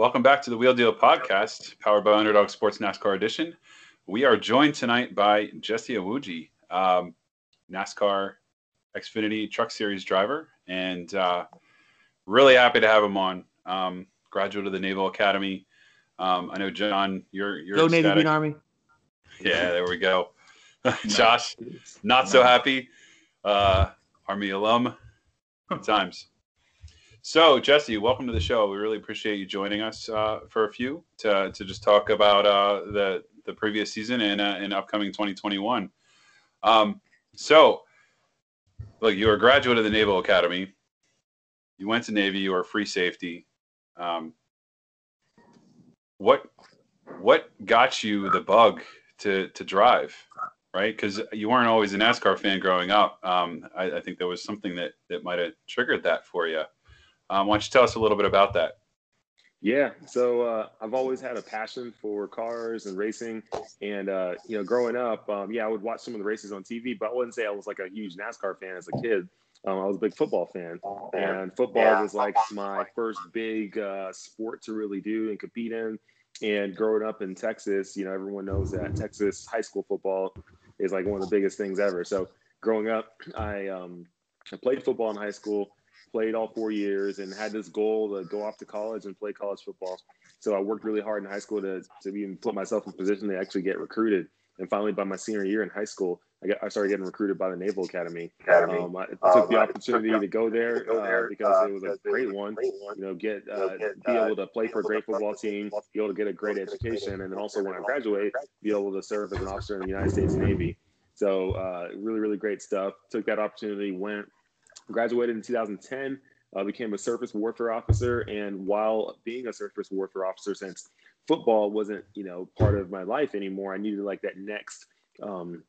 Welcome back to the Wheel Deal podcast, powered by Underdog Sports NASCAR Edition. We are joined tonight by Jesse Iwuji, um, NASCAR Xfinity Truck Series driver, and uh, really happy to have him on. Um, graduate of the Naval Academy. Um, I know John, you're you're go Navy Green Army. Yeah, there we go. Josh, not so happy. Uh, Army alum. Good times. So, Jesse, welcome to the show. We really appreciate you joining us uh, for a few to, to just talk about uh, the the previous season and uh, in upcoming 2021. Um, so, look, you're a graduate of the Naval Academy. You went to Navy. You were free safety. Um, what what got you the bug to to drive? Right, because you weren't always a NASCAR fan growing up. Um, I, I think there was something that that might have triggered that for you. Um, why don't you tell us a little bit about that? Yeah, so uh, I've always had a passion for cars and racing, and uh, you know, growing up, um, yeah, I would watch some of the races on TV, but I wouldn't say I was like a huge NASCAR fan as a kid. Um, I was a big football fan, and football yeah. was like my first big uh, sport to really do and compete in. And growing up in Texas, you know, everyone knows that Texas high school football is like one of the biggest things ever. So growing up, I um, I played football in high school played all four years and had this goal to go off to college and play college football. So I worked really hard in high school to, to even put myself in position to actually get recruited. And finally, by my senior year in high school, I, got, I started getting recruited by the Naval Academy. Academy. Um, I took the opportunity to go there uh, because it was a great one. You know, get uh, be able to play for a great football team, be able to get a great education, and then also when I graduate, be able to serve as an officer in the United States Navy. So uh, really, really great stuff. Took that opportunity, went graduated in 2010, uh, became a surface warfare officer. And while being a surface warfare officer, since football wasn't, you know, part of my life anymore, I needed like that next um,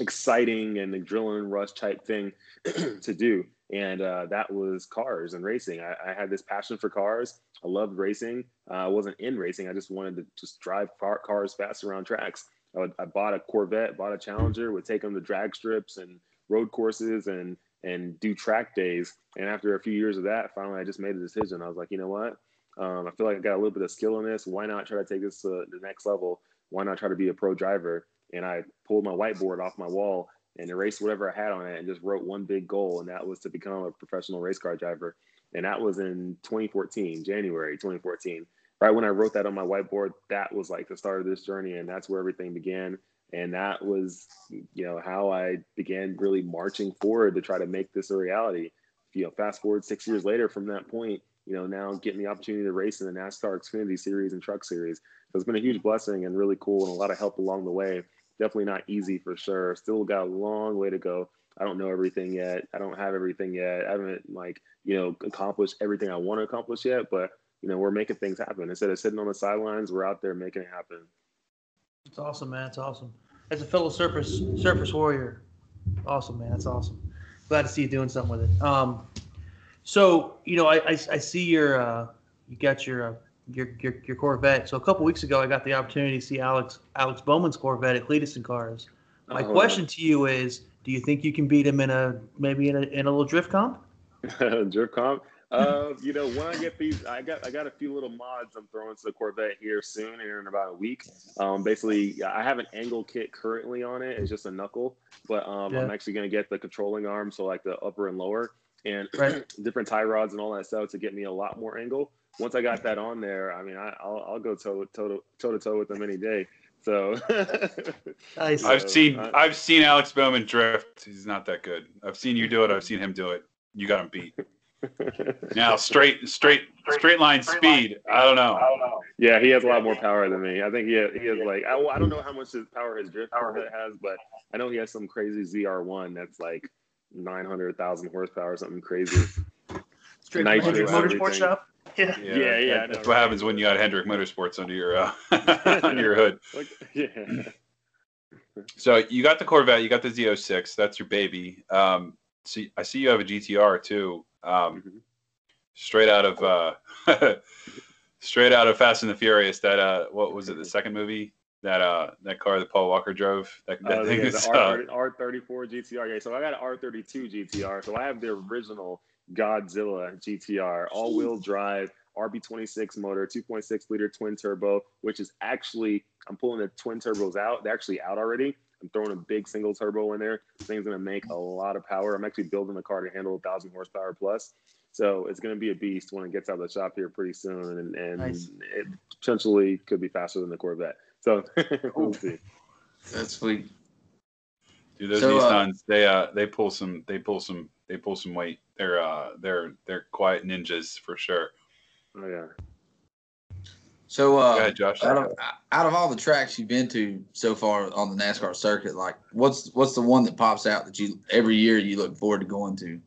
exciting and adrenaline rush type thing to do. And uh, that was cars and racing. I, I, had this passion for cars. I loved racing. Uh, I wasn't in racing. I just wanted to just drive car, cars fast around tracks. I, would, I bought a Corvette, bought a Challenger, would take them to drag strips and road courses and and do track days. And after a few years of that, finally, I just made a decision. I was like, you know what? Um, I feel like I got a little bit of skill in this. Why not try to take this to the next level? Why not try to be a pro driver? And I pulled my whiteboard off my wall and erased whatever I had on it and just wrote one big goal, and that was to become a professional race car driver. And that was in 2014, January 2014. Right when I wrote that on my whiteboard, that was like the start of this journey, and that's where everything began and that was you know how i began really marching forward to try to make this a reality. You know fast forward six years later from that point you know now getting the opportunity to race in the nascar xfinity series and truck series. So it's been a huge blessing and really cool and a lot of help along the way. Definitely not easy for sure. Still got a long way to go. I don't know everything yet. I don't have everything yet. I haven't like you know accomplished everything i want to accomplish yet but you know we're making things happen. Instead of sitting on the sidelines we're out there making it happen it's awesome man it's awesome as a fellow surface surface warrior. Awesome, man. That's awesome. Glad to see you doing something with it. Um, so you know, I, I, I see your uh, you got your, uh, your your your Corvette. So a couple weeks ago, I got the opportunity to see Alex Alex Bowman's Corvette at Cleetus and Cars. My oh, question to you is, do you think you can beat him in a maybe in a in a little drift comp? drift comp? Uh, you know, when I get these, I got I got a few little mods I'm throwing to the Corvette here soon, here in about a week. Um, basically, I have an angle kit currently on it. It's just a knuckle, but um, yeah. I'm actually going to get the controlling arm, so like the upper and lower, and right. different tie rods and all that stuff to get me a lot more angle. Once I got that on there, I mean, I, will I'll go toe toe toe to toe with them any day. So nice. I've seen I, I've seen Alex Bowman drift. He's not that good. I've seen you do it. I've seen him do it. You got him beat now straight straight straight line speed. I don't know. Yeah, he has a lot more power than me. I think he has, he has like I, I don't know how much his power his drift power has, but I know he has some crazy ZR1 that's like nine hundred thousand horsepower or something crazy. Straight Hendrick Motorsport Shop. Yeah, yeah, yeah. yeah that's what happens when you got Hendrick Motorsports under your uh, under your hood. yeah. So you got the Corvette, you got the Z06. That's your baby. Um, so I see you have a GTR too. Um, mm-hmm. Straight out of uh, straight out of Fast and the Furious. That uh, what was it? The second movie that uh that car that Paul Walker drove. That, that uh, thing yeah, is R thirty four GTR. Yeah, so I got an R thirty two GTR. So I have the original Godzilla GTR, all wheel drive, RB26 motor, 2.6 liter twin turbo, which is actually I'm pulling the twin turbos out. They're actually out already. I'm throwing a big single turbo in there. This thing's going to make a lot of power. I'm actually building the car to handle a 1,000 horsepower plus. So it's going to be a beast when it gets out of the shop here pretty soon, and, and nice. it potentially could be faster than the Corvette. So we'll see. That's sweet. Dude, those so, Nissans, uh, they uh they pull some they pull some they pull some weight. They're uh they're they're quiet ninjas for sure. Oh yeah. So uh ahead, Josh. Out of, out of all the tracks you've been to so far on the NASCAR circuit, like what's what's the one that pops out that you every year you look forward to going to?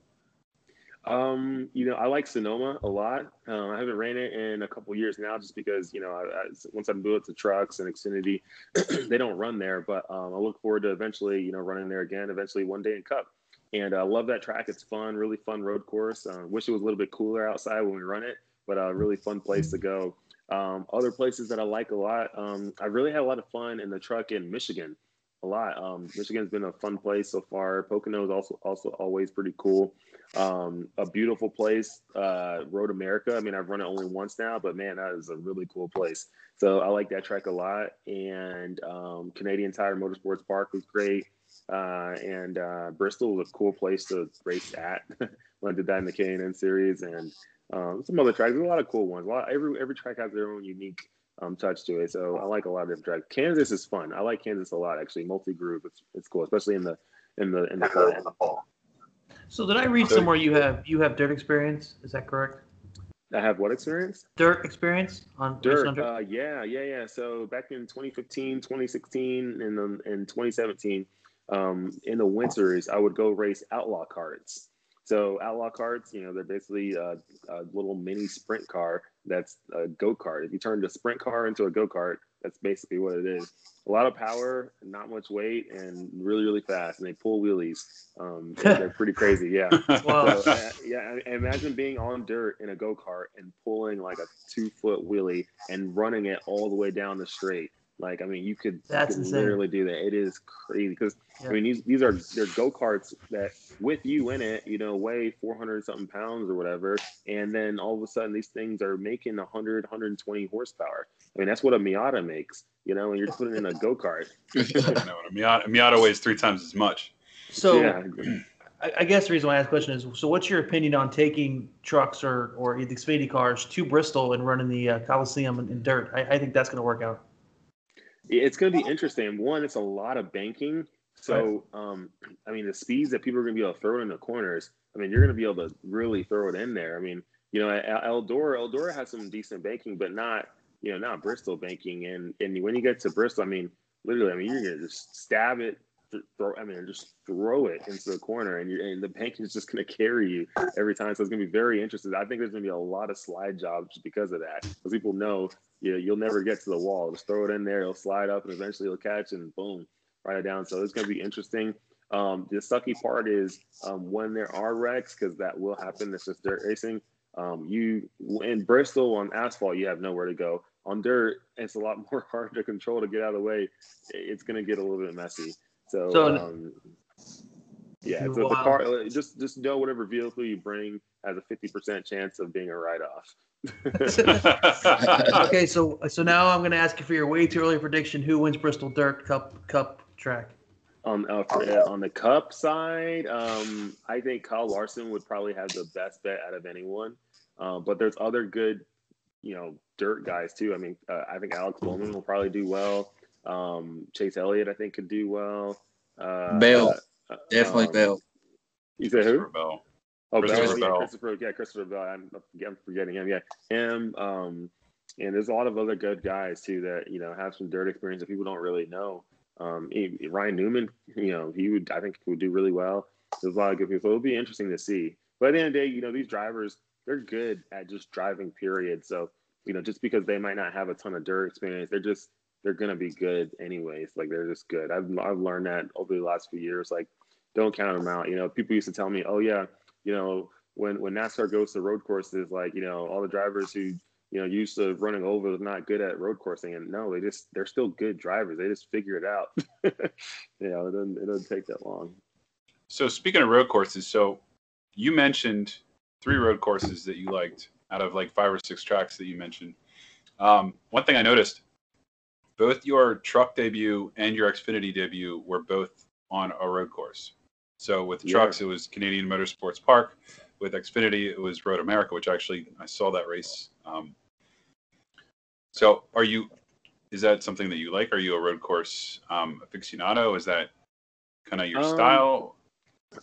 Um, you know, I like Sonoma a lot. Um, I haven't ran it in a couple years now, just because you know, I, I, once I move it to trucks and Xfinity, they don't run there. But um, I look forward to eventually, you know, running there again. Eventually, one day in Cup. And I uh, love that track. It's fun, really fun road course. Uh, wish it was a little bit cooler outside when we run it, but a uh, really fun place to go. Um, other places that I like a lot. Um, I really had a lot of fun in the truck in Michigan. A lot. Um, Michigan's been a fun place so far. Pocono is also also always pretty cool. Um, a beautiful place, uh, Road America. I mean, I've run it only once now, but man, that is a really cool place. So I like that track a lot. And um, Canadian Tire Motorsports Park was great. Uh, and uh, Bristol was a cool place to race at when I did that in the K&N series. And um, some other tracks. There's a lot of cool ones. A lot, every every track has their own unique um, touch to it. So I like a lot of different tracks. Kansas is fun. I like Kansas a lot actually. Multi groove, it's it's cool, especially in the in the in the fall. So did I read somewhere you have you have dirt experience? Is that correct? I have what experience? Dirt experience on dirt. Uh, yeah, yeah, yeah. So back in 2015, 2016, and um, in 2017, um, in the winters, I would go race outlaw karts. So outlaw karts, you know, they're basically a, a little mini sprint car that's a go kart. If you turn a sprint car into a go kart, that's basically what it is. A lot of power, not much weight, and really, really fast. And they pull wheelies. Um, they're pretty crazy. Yeah. wow. So, uh, yeah. Imagine being on dirt in a go kart and pulling like a two foot wheelie and running it all the way down the straight. Like, I mean, you could, That's you could literally do that. It is crazy because yeah. I mean, these these are they're go karts that with you in it, you know, weigh 400 something pounds or whatever, and then all of a sudden these things are making 100 120 horsepower. I mean, that's what a Miata makes, you know, and you're putting in a go kart. no, a Miata, a Miata weighs three times as much. So. Yeah. I guess the reason why I ask the question is so what's your opinion on taking trucks or or the Xfinity cars to Bristol and running the uh, Coliseum in, in dirt? I, I think that's going to work out. It's going to be interesting. One, it's a lot of banking. So, um, I mean, the speeds that people are going to be able to throw in the corners, I mean, you're going to be able to really throw it in there. I mean, you know, Eldora, Eldora has some decent banking, but not, you know, not Bristol banking. And and when you get to Bristol, I mean, literally, I mean, you're going to just stab it, throw, I mean, just throw it into the corner, and and the banking is just going to carry you every time. So it's going to be very interesting. I think there's going to be a lot of slide jobs because of that, because people know you know, you'll never get to the wall. Just throw it in there, it'll slide up, and eventually it'll catch, and boom, write it down. So it's going to be interesting. Um, the sucky part is um, when there are wrecks, because that will happen. It's just dirt racing. Um, you in Bristol on asphalt, you have nowhere to go. On dirt, it's a lot more hard to control to get out of the way. It's going to get a little bit messy. So, so um, yeah, so wow. the car just just know whatever vehicle you bring has a fifty percent chance of being a write off. okay, so so now I'm going to ask you for your way too early prediction. Who wins Bristol Dirt Cup Cup track? On uh, for, uh, on the Cup side, um, I think Kyle Larson would probably have the best bet out of anyone. Uh, but there's other good, you know, dirt guys too. I mean, uh, I think Alex Bowman will probably do well. Um, Chase Elliott, I think, could do well. Uh, Bell, uh, definitely um, Bell. You say who? Bell. Oh, Christopher Bell. Yeah, Christopher, yeah, Christopher Bell. I'm, I'm forgetting him. Yeah, him. Um, and there's a lot of other good guys too that you know have some dirt experience that people don't really know. Um, he, Ryan Newman, you know, he would I think would do really well. There's a lot of good people, so it'll be interesting to see. But at the end of the day, you know, these drivers they're good at just driving. Period. So you know, just because they might not have a ton of dirt experience, they're just they're gonna be good anyways. Like they're just good. I've I've learned that over the last few years. Like, don't count them out. You know, people used to tell me, oh yeah you know, when when NASCAR goes to road courses, like you know, all the drivers who you know used to running over are not good at road coursing, and no, they just they're still good drivers. They just figure it out. you know, it doesn't it doesn't take that long. So speaking of road courses, so you mentioned three road courses that you liked out of like five or six tracks that you mentioned. Um, one thing I noticed, both your truck debut and your Xfinity debut were both on a road course. So with yeah. trucks, it was Canadian Motorsports Park. With Xfinity, it was Road America, which actually I saw that race. Um, so are you? Is that something that you like? Are you a road course um, aficionado? Is that kind of your um, style?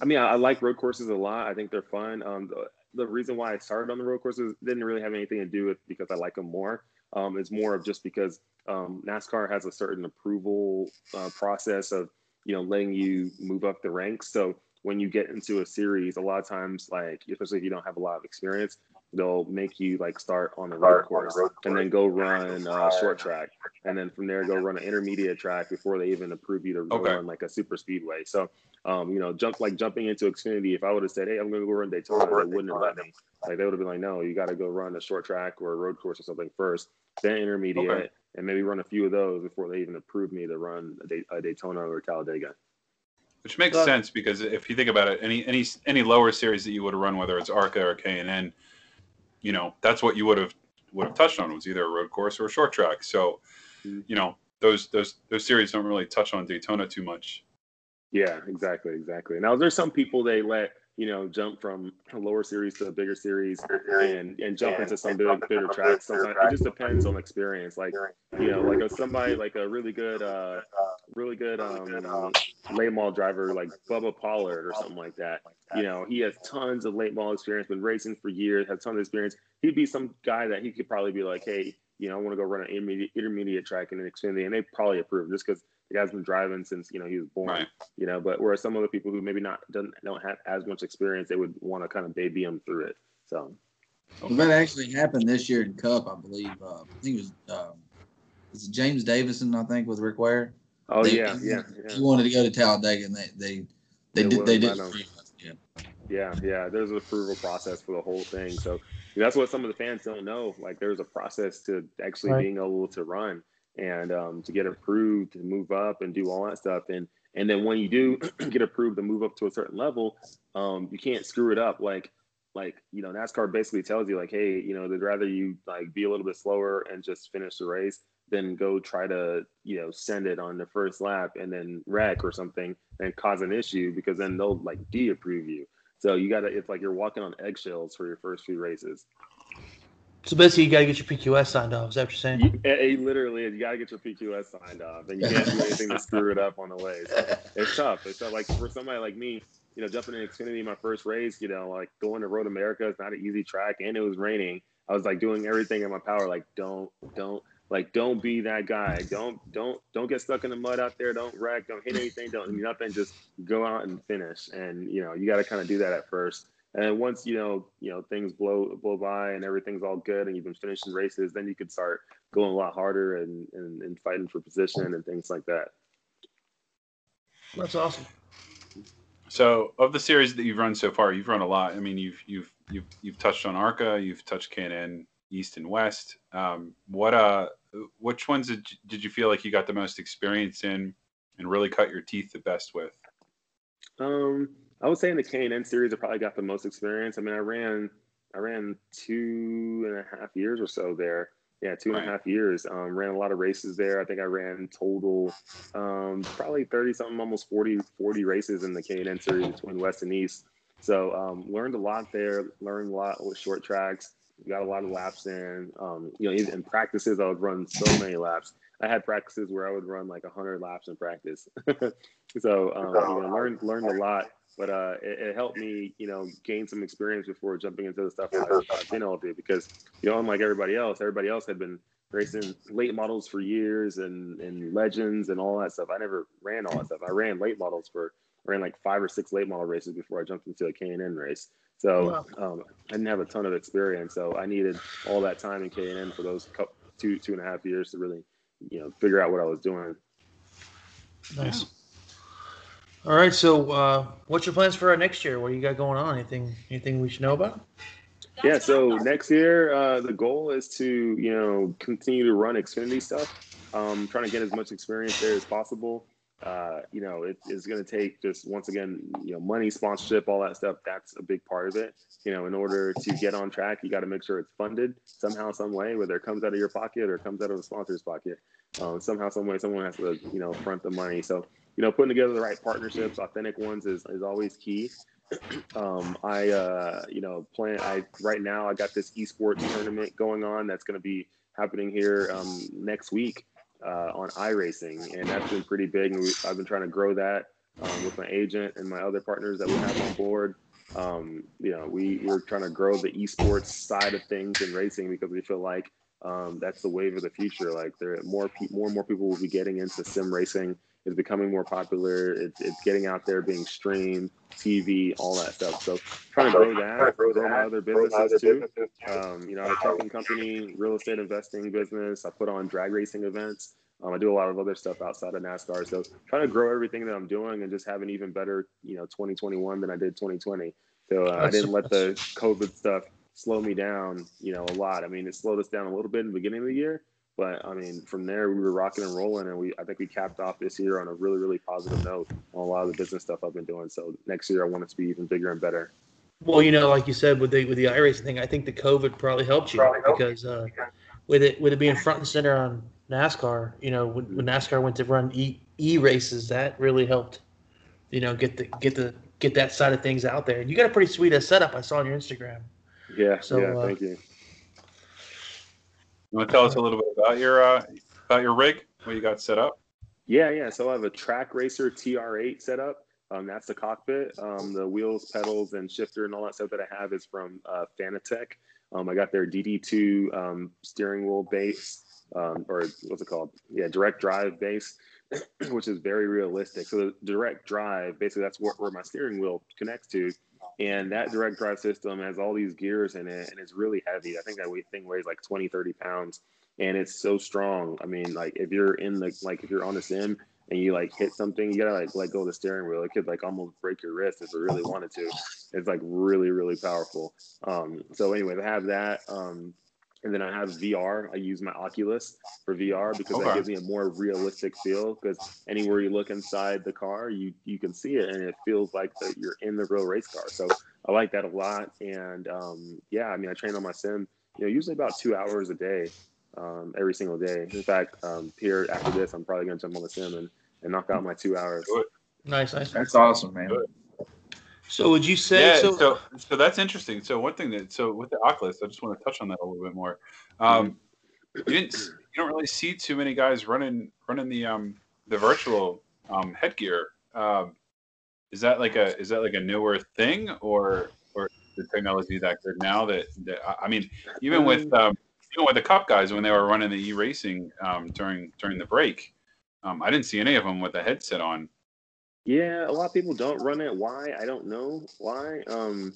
I mean, I, I, like road courses a lot. I think they're fun. Um, the, the, reason why I started on the road courses didn't really have anything to do with because I like them more. Um, it's more of just because um, NASCAR has a certain approval uh, process of you know letting you move up the ranks. So when you get into a series, a lot of times, like especially if you don't have a lot of experience, they'll make you like start on the road course and then go run a short track, and then from there go run an intermediate track before they even approve you to okay. run like a super speedway. So, um, you know, jump like jumping into Xfinity. If I would have said, "Hey, I'm going to go run Daytona," they wouldn't have let me. Like they would have been like, "No, you got to go run a short track or a road course or something first, then intermediate, okay. And maybe run a few of those before they even approve me to run a, Day- a Daytona or Talladega." Which makes sense because if you think about it, any any any lower series that you would have run, whether it's ARCA or K and N, you know that's what you would have would have touched on was either a road course or a short track. So, mm-hmm. you know those those those series don't really touch on Daytona too much. Yeah, exactly, exactly. Now there's some people they let you know, jump from a lower series to a bigger series and and jump into some big bigger tracks. Sometimes it just depends on experience. Like you know, like a, somebody like a really good uh really good um late model driver like Bubba Pollard or something like that. You know, he has tons of late model experience, been racing for years, has tons of experience. He'd be some guy that he could probably be like, hey, you know, I want to go run an intermediate intermediate track in an Xfinity, and they probably approve just because the guy's been driving since you know he was born. Right. You know, but whereas some other people who maybe not don't don't have as much experience, they would want to kind of baby him through it. So. Well, that actually happened this year in Cup, I believe. Uh, I think it was um, was it James Davison, I think, with Rick Ware. Oh they, yeah, yeah, yeah. He wanted to go to Talladega, and they they they, they did they did. Yeah. yeah, yeah. There's an approval process for the whole thing, so that's what some of the fans don't know. Like, there's a process to actually right. being able to run and um, to get approved to move up and do all that stuff. And and then when you do get approved to move up to a certain level, um, you can't screw it up. Like like you know NASCAR basically tells you like, hey, you know, they'd rather you like be a little bit slower and just finish the race than go try to you know send it on the first lap and then wreck or something and cause an issue because then they'll like de-approve you. So you gotta it's like you're walking on eggshells for your first few races. So basically, you got to get your PQS signed off. Is that what you're saying? You, it literally You got to get your PQS signed off, and you can't do anything to screw it up on the way. So it's tough. It's tough. Like for somebody like me, you know, jumping in Xfinity my first race, you know, like going to Road America is not an easy track, and it was raining. I was like doing everything in my power, like don't, don't, like don't be that guy. Don't, don't, don't get stuck in the mud out there. Don't wreck. Don't hit anything. Don't nothing. Just go out and finish. And you know, you got to kind of do that at first. And once you know, you know, things blow blow by and everything's all good and you've been finishing races, then you could start going a lot harder and, and, and fighting for position and things like that. That's awesome. So, of the series that you've run so far, you've run a lot. I mean, you've you've you've you've touched on ARCA, you've touched K&N East and West. Um, what uh, which ones did, did you feel like you got the most experience in, and really cut your teeth the best with? Um, I would say in the K&N series, I probably got the most experience. I mean, I ran, I ran two and a half years or so there. Yeah, two and right. a half years. Um, ran a lot of races there. I think I ran total um, probably 30 something, almost 40, 40 races in the K&N series between West and East. So um, learned a lot there, learned a lot with short tracks, got a lot of laps in. Um, you know, in practices, I would run so many laps. I had practices where I would run like 100 laps in practice. so, um, you know, learned, learned a lot but uh, it, it, helped me, you know, gain some experience before jumping into the stuff that I've been able to do. Because you know, unlike everybody else, everybody else had been racing late models for years and and legends and all that stuff. I never ran all that stuff. I ran late models for I ran like five or six late model races before I jumped into a K and N race. So um, I didn't have a ton of experience. So I needed all that time in K and N for those two two and a half years to really, you know, figure out what I was doing. Nice. All right. So, uh, what's your plans for our next year? What do you got going on? Anything? Anything we should know about? Yeah. So next year, uh, the goal is to you know continue to run Xfinity stuff. Um, trying to get as much experience there as possible. uh, you know, it is going to take just once again, you know, money, sponsorship, all that stuff. That's a big part of it. You know, in order to get on track, you got to make sure it's funded somehow, some way, whether it comes out of your pocket or comes out of the sponsor's pocket. Um, somehow, some way, someone has to, you know, front the money. So, you know, putting together the right partnerships, authentic ones, is is always key. Um, I, uh, you know, plan. I right now I got this esports tournament going on that's going to be happening here um, next week uh, on iRacing, and that's been pretty big. And we, I've been trying to grow that um, with my agent and my other partners that we have on board. Um, you know, we we're trying to grow the esports side of things in racing because we feel like um, that's the wave of the future. Like there, more pe- more and more people will be getting into sim racing. It's becoming more popular. It's, it's getting out there, being streamed, TV, all that stuff. So trying to grow that, grow, grow my other businesses too. Um, you know, a trucking company, real estate investing business. I put on drag racing events. Um, I do a lot of other stuff outside of NASCAR. So trying to grow everything that I'm doing and just have an even better, you know, 2021 than I did 2020. So uh, I didn't let the COVID stuff slow me down, you know, a lot. I mean, it slowed us down a little bit in the beginning of the year, but I mean, from there we were rocking and rolling, and we I think we capped off this year on a really really positive note on a lot of the business stuff I've been doing. So next year I want it to be even bigger and better. Well, you know, like you said with the with the iRacing thing, I think the COVID probably helped you probably because uh, with it with it being front and center on NASCAR, you know, when, when NASCAR went to run e e races, that really helped, you know, get the get the get that side of things out there. And you got a pretty sweet uh, setup I saw on your Instagram. Yeah. So, yeah. Uh, thank you. You want to tell us a little bit about your uh, about your rig? What you got set up? Yeah, yeah. So I have a Trak Racer TR8 set up. Um, that's the cockpit. Um, the wheels, pedals, and shifter and all that stuff that I have is from uh, Fanatec. Um, I got their DD2 um, steering wheel base, um, or what's it called? Yeah, direct drive base, which is very realistic. So the direct drive, basically, that's where, where my steering wheel connects to. And that direct drive system has all these gears in it and it's really heavy. I think that thing weighs like 20 30 pounds and it's so strong. I mean like if you're in the like if you're on a sim and you like hit something you gotta like let go of the steering wheel. It could like almost break your wrist if it really wanted to. It's like really really powerful. Um so anyway i have that um and then I have VR. I use my Oculus for VR because okay. that gives me a more realistic feel. Because anywhere you look inside the car, you you can see it, and it feels like that you're in the real race car. So I like that a lot. And um, yeah, I mean, I train on my sim. You know, usually about two hours a day, um, every single day. In fact, um, here after this, I'm probably gonna jump on the sim and, and knock out my two hours. Nice, nice. That's awesome, man. So would you say yeah, so, so? So that's interesting. So one thing that so with the Oculus, I just want to touch on that a little bit more. Um, you didn't you don't really see too many guys running running the um the virtual um, headgear. Um, is that like a is that like a newer thing or or the technology that good now that, that I mean even with um, um, even with the cup guys when they were running the e racing um, during during the break, um, I didn't see any of them with a headset on. Yeah, a lot of people don't run it. Why? I don't know why. Um,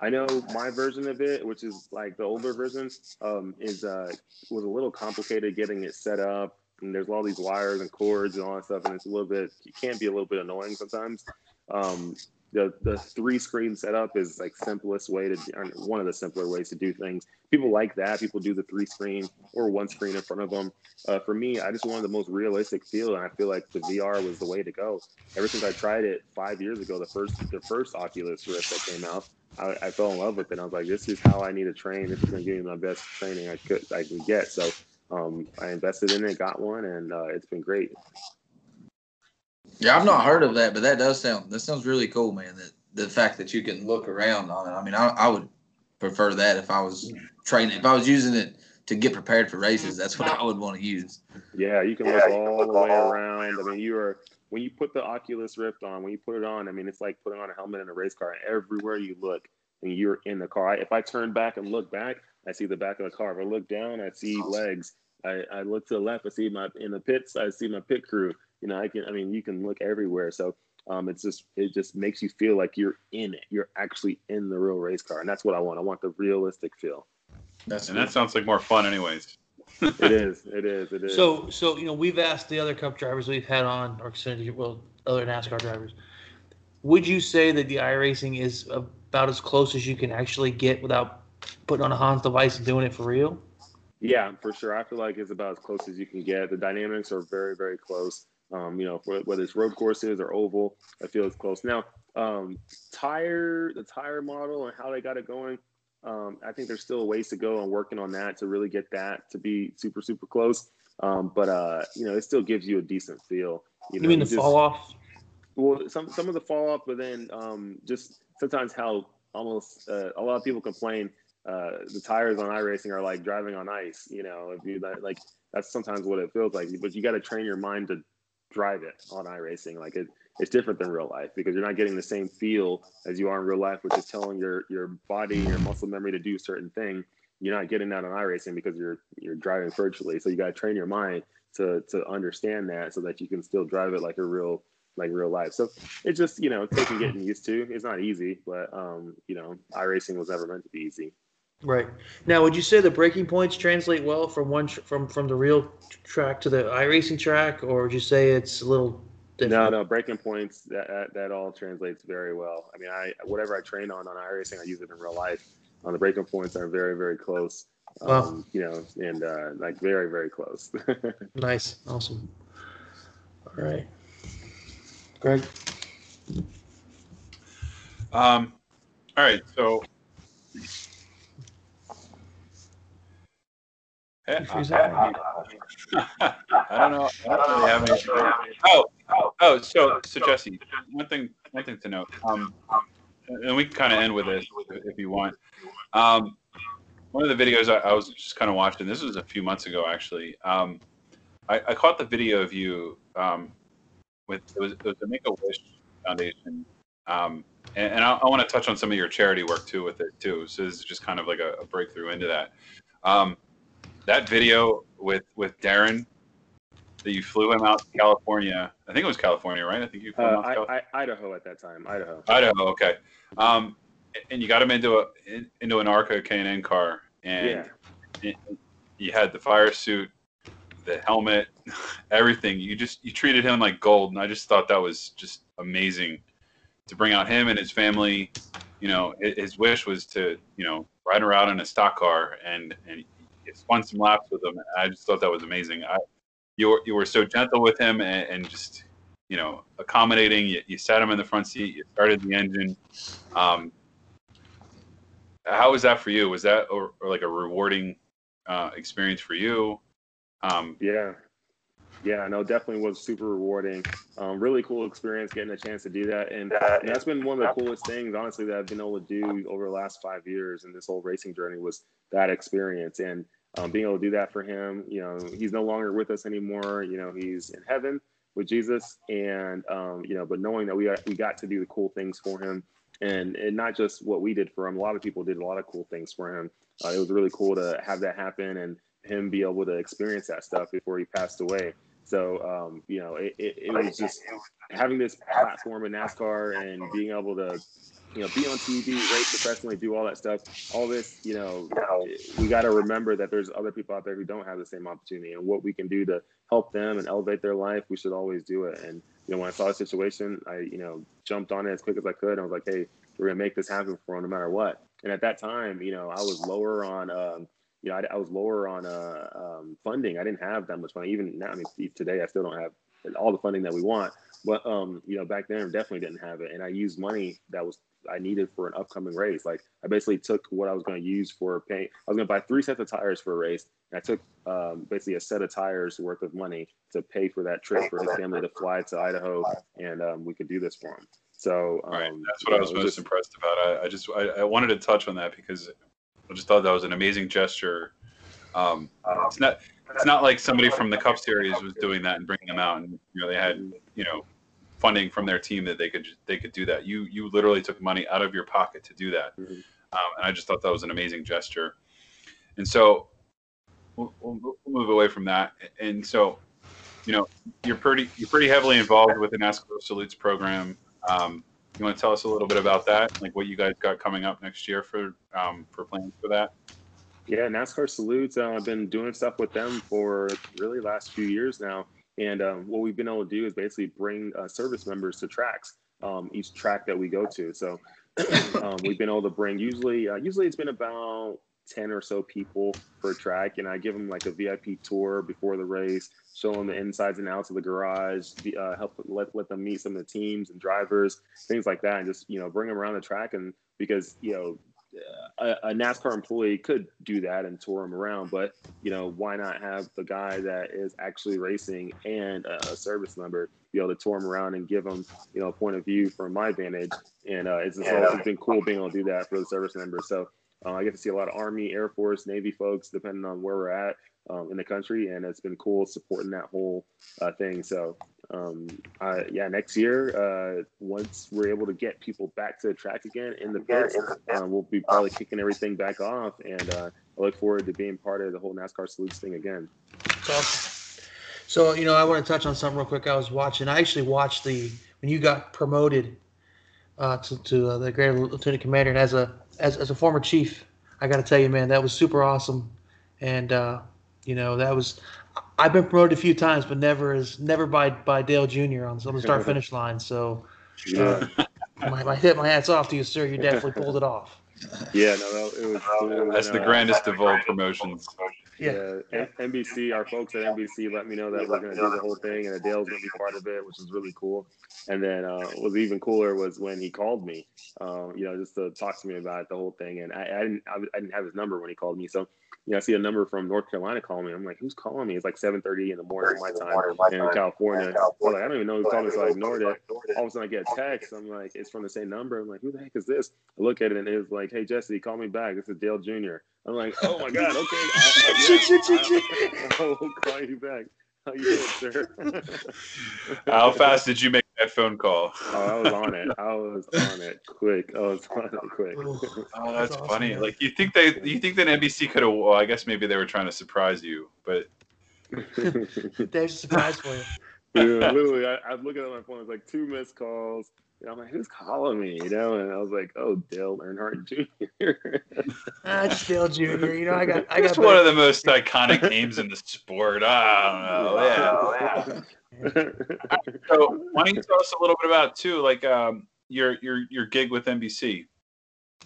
I know my version of it, which is like the older version, um, is uh, was a little complicated getting it set up. And there's all these wires and cords and all that stuff, and it's a little bit. It can be a little bit annoying sometimes. Um, the the three screen setup is like simplest way to one of the simpler ways to do things. People like that. People do the three screen or one screen in front of them. Uh, for me, I just wanted the most realistic feel, and I feel like the VR was the way to go. Ever since I tried it five years ago, the first the first Oculus Rift that came out, I, I fell in love with it. And I was like, this is how I need to train. This is going to give me my best training I could I can get. So um, I invested in it, got one, and uh, it's been great. Yeah, I've not heard of that, but that does sound that sounds really cool, man. That the fact that you can look around on it. I mean, I, I would prefer that if I was training. If I was using it to get prepared for races, that's what I would want to use. Yeah, you can look all the way around. I mean, you are when you put the Oculus Rift on, when you put it on, I mean, it's like putting on a helmet in a race car. Everywhere you look, and you're in the car. If I turn back and look back, I see the back of the car. If I look down, I see legs. I, I look to the left, I see my in the pits, I see my pit crew you know, I can, I mean, you can look everywhere. So um, it's just, it just makes you feel like you're in it. You're actually in the real race car. And that's what I want. I want the realistic feel. That's and that sounds like more fun anyways. it is. It is. It is. So, so, you know, we've asked the other cup drivers we've had on or well, other NASCAR drivers, would you say that the iRacing is about as close as you can actually get without putting on a Hans device and doing it for real? Yeah, for sure. I feel like it's about as close as you can get. The dynamics are very, very close. Um, you know, for, whether it's road courses or oval, I feel it's close. Now, um, tire, the tire model and how they got it going, um, I think there's still a ways to go on working on that to really get that to be super, super close. Um, but uh, you know, it still gives you a decent feel. You, know, you mean the just, fall off? Well, some some of the fall off, but then um, just sometimes how almost uh, a lot of people complain uh, the tires on iRacing are like driving on ice. You know, if you like that's sometimes what it feels like. But you got to train your mind to drive it on iRacing. Like it, it's different than real life because you're not getting the same feel as you are in real life, which is telling your your body, your muscle memory to do a certain thing. You're not getting that on iRacing because you're you're driving virtually. So you got to train your mind to to understand that so that you can still drive it like a real like real life. So it's just you know taking getting used to. It's not easy, but um, you know, iRacing was never meant to be easy. Right now, would you say the braking points translate well from one tr- from from the real track to the iRacing track, or would you say it's a little different? No, no, braking points that, that, that all translates very well. I mean, I whatever I train on on iRacing, I use it in real life. On the braking points are very very close. Um, wow. You know, and uh, like very very close. nice, awesome. All right, Greg. Um, all right, so I, don't know. I don't really have any. Oh, oh, so so Jesse, one thing, one thing to note. Um, and we can kind of end with this if you want. Um, one of the videos I, I was just kind of watching. This was a few months ago, actually. Um, I, I caught the video of you um, with it was, it was the Make a Wish Foundation, um, and, and I, I want to touch on some of your charity work too with it too. So this is just kind of like a, a breakthrough into that. Um, that video with with Darren that you flew him out to California. I think it was California, right? I think you flew uh, him out to California. I, I, Idaho at that time. Idaho. Idaho. Okay. Um, and you got him into a into an Arca K&N car, and yeah. you had the fire suit, the helmet, everything. You just you treated him like gold, and I just thought that was just amazing to bring out him and his family. You know, his wish was to you know ride around in a stock car, and and spun some laps with him. I just thought that was amazing. I, you were you were so gentle with him and, and just you know accommodating. You, you, sat him in the front seat. You started the engine. Um, how was that for you? Was that or, or like a rewarding uh, experience for you? Um, yeah, yeah, no, definitely was super rewarding. Um, really cool experience getting a chance to do that, and, and, that's been one of the coolest things, honestly, that I've been able to do over the last five years in this whole racing journey was that experience. And um, being able to do that for him. You know, he's no longer with us anymore. You know, he's in heaven with Jesus, and um, you know, but knowing that we got, we got to do the cool things for him, and and not just what we did for him. A lot of people did a lot of cool things for him. Uh, it was really cool to have that happen and him be able to experience that stuff before he passed away. So, um, you know, it, it, it was just having this platform in NASCAR and being able to you know, be on TV, race professionally, do all that stuff. All this, you know, we got to remember that there's other people out there who don't have the same opportunity, and what we can do to help them and elevate their life, we should always do it. And you know, when I saw the situation, I you know jumped on it as quick as I could. I was like, hey, we're gonna make this happen for them no matter what. And at that time, you know, I was lower on. Um, you know, I, I was lower on uh, um, funding. I didn't have that much money. Even now, I mean, today I still don't have all the funding that we want. But um, you know, back then definitely didn't have it, and I used money that was I needed for an upcoming race. Like I basically took what I was going to use for paying. I was going to buy three sets of tires for a race, and I took um, basically a set of tires worth of money to pay for that trip for his family to fly to Idaho, and um, we could do this for him. So um, right. that's what I was most just, impressed about. I, I just I, I, wanted to touch on that because I just thought that was an amazing gesture. Um, it's not it's not like somebody from the Cup Series was doing that and bringing them out, and you know they had you know funding from their team that they could they could do that. You you literally took money out of your pocket to do that, mm-hmm. um, and I just thought that was an amazing gesture. And so we'll, we'll, move away from that. And so, you know, you're pretty you're pretty heavily involved with the NASCAR Salutes program. Um, you want to tell us a little bit about that, like what you guys got coming up next year for um, for plans for that? Yeah, NASCAR Salutes. Uh, I've been doing stuff with them for really last few years now. And um, what we've been able to do is basically bring uh, service members to tracks, um, each track that we go to. So um, we've been able to bring usually, uh, usually it's been about 10 or so people per track. And I give them like a VIP tour before the race, show them the insides and outs of the garage, uh, help let let them meet some of the teams and drivers, things like that, and just you know bring them around the track. And because you know a, a, NASCAR employee could do that and tour them around, but you know, why not have the guy that is actually racing and a, service member be able to tour them around and give them, you know, a point of view from my vantage. And uh, it's, it's been cool being able to do that for the service members. So uh, I get to see a lot of Army, Air Force, Navy folks, depending on where we're at um, in the country, and it's been cool supporting that whole uh, thing. So um, I, yeah, next year, uh, once we're able to get people back to the track again in the pits, um, we'll be probably kicking everything back off, and uh, I look forward to being part of the whole NASCAR salutes thing again. awesome. So you know, I want to touch on something real quick. I was watching. I actually watched the when you got promoted uh, to, to uh, the great lieutenant commander, and as a as, as a former chief, I got to tell you, man, that was super awesome, and uh, you know that was I've been promoted a few times, but never as never by by Dale Jr. on, on the start finish line. So, uh, my, my hit my hats off to you, sir. You definitely pulled it off. Yeah, no, it was. Cool. That's the grandest of all promotions. Yeah. yeah. NBC, our folks at NBC let me know that we're going to do the whole thing and that Dale's going to be part of it, which is really cool. And then uh, what was even cooler was when he called me, um, you know, just to talk to me about the whole thing. And I, I didn't, I, I, didn't have his number when he called me. So you know, I see a number from North Carolina calling me. I'm like, who's calling me? It's like 7:30 in the morning my time in California. I was like, I don't even know who's calling so I ignored it. All of a sudden, I get a text. I'm like, it's from the same number. I'm like, who the heck is this? I look at it and it's like, hey Jesse, call me back. This is Dale Jr. I'm like, oh my god, okay, I'll, I'll call you back. How you doing, sir? How fast did you make that phone call? Oh, I was on it. I was on it quick. I was on it quick. Oh, that's, that's funny. Awesome, like you think they, you think that NBC could have? Well, I guess maybe they were trying to surprise you, but there's a surprise for you. Yeah, literally, I, I'm looking at my phone. It's like two missed calls. And I'm like, who's calling me? You know, and I was like, oh, Dale Earnhardt Jr. ah, just Dale Jr. You know, I got, I got. It's one of the most iconic names in the sport. I don't know. Yeah. So, why don't you tell us a little bit about too, like um, your your your gig with NBC?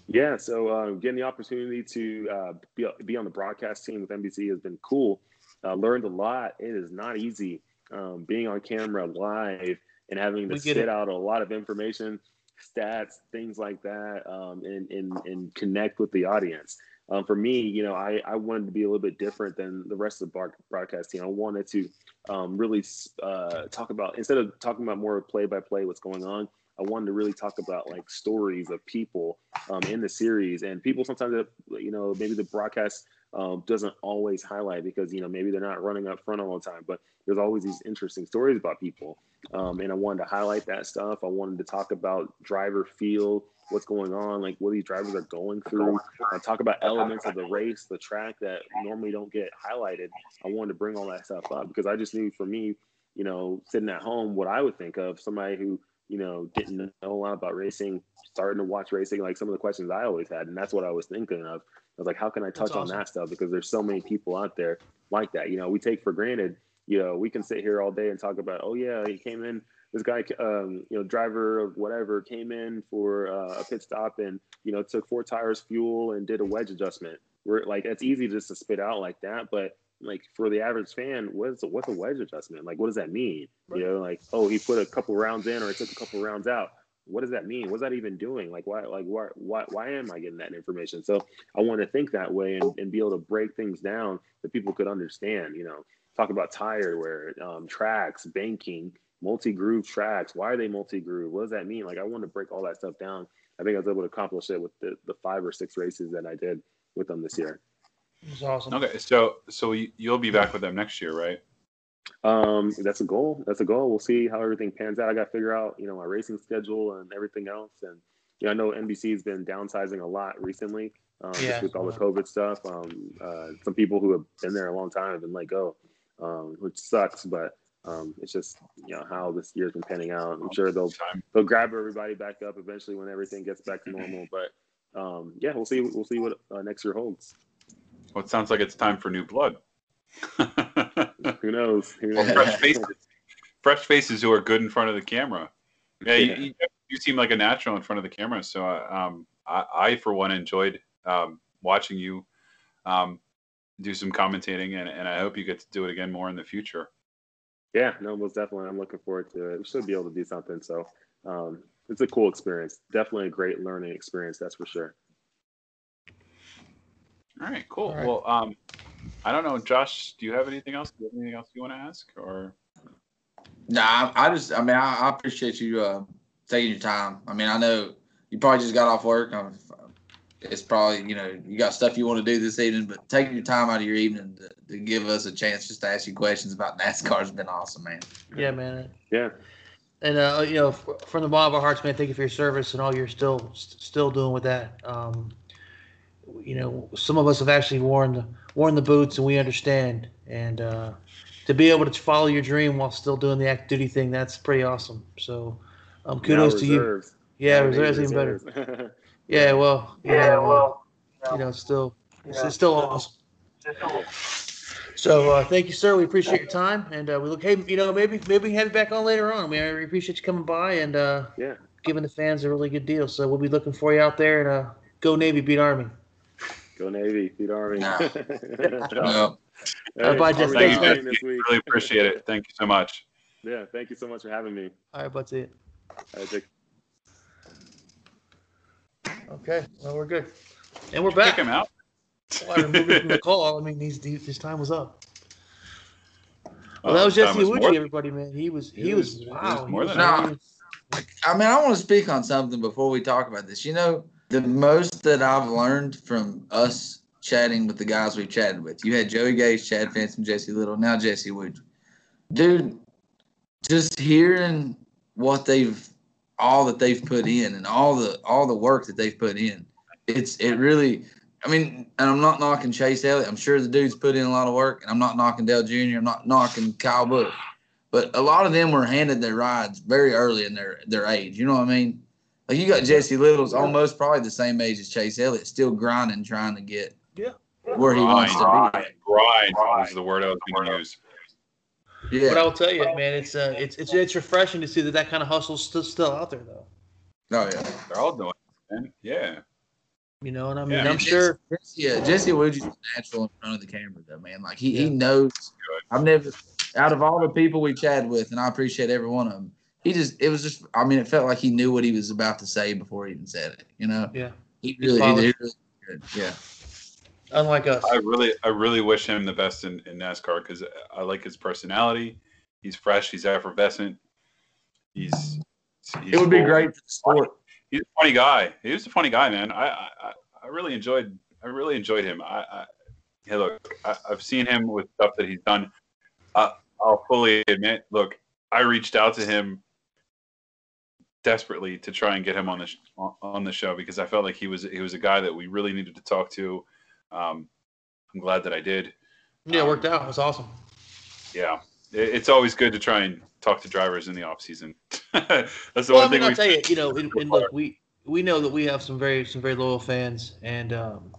Yeah, so uh, getting the opportunity to uh, be be on the broadcast team with NBC has been cool. Uh, learned a lot. It is not easy um, being on camera live and having to spit it. out a lot of information, stats, things like that, um, and, and, and connect with the audience. Um, for me, you know, I, I wanted to be a little bit different than the rest of the broadcast team. I wanted to um, really uh, talk about, instead of talking about more play by play, what's going on, I wanted to really talk about like stories of people um, in the series and people sometimes, you know, maybe the broadcast um, doesn't always highlight because, you know, maybe they're not running up front all the time, but there's always these interesting stories about people. Um, and I wanted to highlight that stuff. I wanted to talk about driver feel, what's going on, like what these drivers are going through. I uh, talk about elements of the race, the track that normally don't get highlighted. I wanted to bring all that stuff up because I just knew for me, you know, sitting at home, what I would think of somebody who, you know, didn't know a lot about racing, starting to watch racing, like some of the questions I always had. And that's what I was thinking of. I was like, how can I touch awesome. on that stuff? Because there's so many people out there like that. You know, we take for granted you know, we can sit here all day and talk about, oh yeah, he came in. This guy, um, you know, driver of whatever, came in for uh, a pit stop and you know took four tires, fuel, and did a wedge adjustment. We're like, it's easy just to spit out like that, but like for the average fan, what's a, what's a wedge adjustment? Like, what does that mean? Right. You know, like, oh, he put a couple rounds in or he took a couple rounds out. What does that mean? What's that even doing? Like, why, like, why, why, why am I getting that information? So I want to think that way and, and be able to break things down that people could understand. You know, talk about tire wear, um, tracks, banking, multi-groove tracks. Why are they multi-groove? What does that mean? Like I want to break all that stuff down. I think I was able to accomplish it with the, the five or six races that I did with them this year. It's awesome. Okay, so so you'll be back with them next year, right? Um, that's a goal. That's a goal. We'll see how everything pans out. I got to figure out, you know, my racing schedule and everything else. And you know, I know NBC has been downsizing a lot recently, um, yeah, just with all the COVID stuff. Um, uh, some people who have been there a long time have been let go um, which sucks. But um, it's just you know how this year's been panning out. I'm sure they'll they'll grab everybody back up eventually when everything gets back to normal. But um, yeah, we'll see. We'll see what uh, next year holds. Well, it sounds like it's time for new blood. Who knows? Who knows? Well, fresh faces, fresh faces who are good in front of the camera. Yeah, yeah. You, you, seem like a natural in front of the camera. So um, I, I, for one, enjoyed um, watching you. Um, do some commentating, and, and I hope you get to do it again more in the future. Yeah, no, most definitely. I'm looking forward to it. We should be able to do something. So um, it's a cool experience. Definitely a great learning experience. That's for sure. All right, cool. All right. Well, um, I don't know, Josh. Do you have anything else? Do you have anything else you want to ask, or Nah, I, I just, I mean, I, I appreciate you uh, taking your time. I mean, I know you probably just got off work. Um it's probably, you know, you got stuff you want to do this evening, but taking your time out of your evening to, to give us a chance just to ask you questions about NASCAR has been awesome, man. Yeah, man. Yeah. And uh, you know, f- from the bottom of our hearts, man, thank you for your service and all you're still st- still doing with that. Um, you know, some of us have actually worn the worn the boots, and we understand. And uh, to be able to follow your dream while still doing the active duty thing, that's pretty awesome. So, um, kudos Now to you. Yeah, Now reserves even better. reserves. Yeah, well, yeah, well, you know, still it's, it's still awesome. So uh, thank you, sir. We appreciate your time, and uh, we look. Hey, you know, maybe maybe we can have you back on later on. We we appreciate you coming by and uh, yeah. giving the fans a really good deal. So we'll be looking for you out there, and uh, go Navy, beat Army. Go Navy. Beat Army. Nah. Hey, Well, Uh, bye, Jess. Army Thanks, winning man. this week. really appreciate it. Thank you so much. Yeah, thank you so much for having me. All right, that's it. All right, take Okay, well we're good, and we're Kick back. him out. Well, I removed him from the call. I mean, he's, he, his time was up. Well, Oh, that was time Jesse more- everybody, man. He was he, He was, was- he wow. was more he than that. I mean, I want to speak on something before we talk about this. You know, the most that I've learned from us chatting with the guys we've chatted with. You had Joey Gase, Chad Finchum, Jesse Little, now Jesse Iwuji. Dude, just hearing what they've all that they've put in and all the all the work that they've put in. It's it really I mean, and I'm not knocking Chase Elliott. I'm sure the dude's put in a lot of work, and I'm not knocking Dale Jr. I'm not knocking Kyle Busch. But a lot of them were handed their rides very early in their their age. You know what I mean? Like you got Jesse Little's almost probably the same age as Chase Elliott, still grinding, trying to get Yeah. where he wants to Grind, grind was the word I was going to use. Be. But I will tell you, man, it's uh, it's it's it's refreshing to see that that kind of hustle's still still out there, though. Oh yeah. They're all doing it, man. Yeah. You know, what I mean, Yeah, I I'm mean, sure. Yeah, Jesse Iwuji's natural in front of the camera, though, man. Like he, he knows. I've never, out of all the people we chatted with, and I appreciate every one of them. He just, it was just. I mean, it felt like he knew what he was about to say before he even said it. You know. Yeah. He really, he, polished. he really good. Yeah. Unlike us. I really, I really wish him the best in, in NASCAR because I like his personality. He's fresh. He's effervescent. He's. he's It would be great for the sport. He's a funny guy. He was a funny guy, man. I, I, I- I really enjoyed. I really enjoyed him. I, I hey, look, I, I've seen him with stuff that he's done. Uh, I'll fully admit. Look, I reached out to him desperately to try and get him on the sh- on- on the show because I felt like he was he was a guy that we really needed to talk to. Um, I'm glad that I did. yeah, it worked out. It was awesome. Yeah, it, it's always good to try and talk to drivers in the off season. That's the Well, I one mean, thing I'll tell you, you know, and, and look, we we know that we have some very some very loyal fans, and um,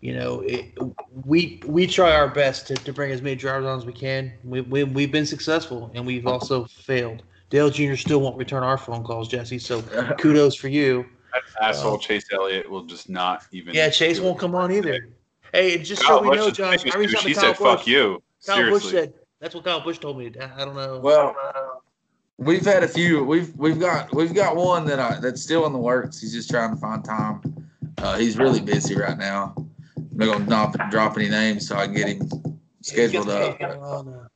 you know, it, we we try our best to, to bring as many drivers on as we can. We, we we've been successful, and we've also failed. Dale Jr. still won't return our phone calls, Jesse. So kudos for you. That asshole Chase Elliott will just not even. Yeah, Chase won't come on either. Hey, just so we Busch know, is Josh, I reached out to He Kyle said, Busch. "Fuck you." Kyle Seriously. Busch said that's what Kyle Busch told me. I, I don't know. Well, we've had a few. We've we've got we've got one that I that's still in the works. He's just trying to find time. Uh, he's really busy right now. I'm not gonna not drop any names so I can get him scheduled up. Oh.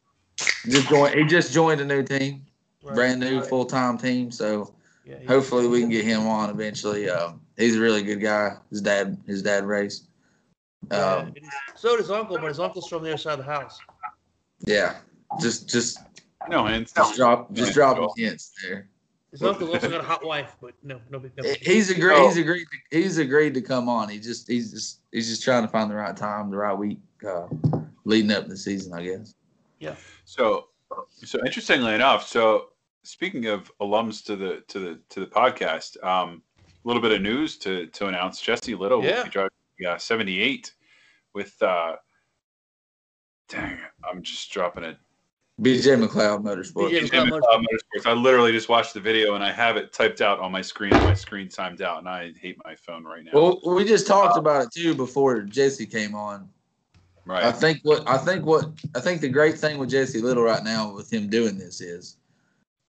Just joined. He just joined a new team, Right. brand new full time team. So Yeah, hopefully we can get him on eventually. Um, he's a really good guy. His dad, his dad raced. Yeah, Um, it is. so does uncle, but his uncle's from the other side of the house. yeah, just just No hints. just drop just Yeah. dropping hints there. His uncle's also got a hot wife, but no, no big. No, big- He's agreed. So- He's agreed. To, he's agreed to come on. He just he's just he's just trying to find the right time, the right week, uh, leading up the season. I guess. Yeah. So, so interestingly enough, so speaking of alums to the to the to the podcast, um, a little bit of news to to announce. Jesse Little Yeah. will be driving yeah, 78 with. uh Dang, it, I'm just dropping it. BJ McLeod Motorsports. BJ He's McLeod in the, uh, Motorsports. I literally just watched the video and I have it typed out on my screen. My screen timed out, and I hate my phone right now. Well, we just talked about it too before Jesse came on. Right. I think what I think what I think the great thing with Jesse Little right now with him doing this is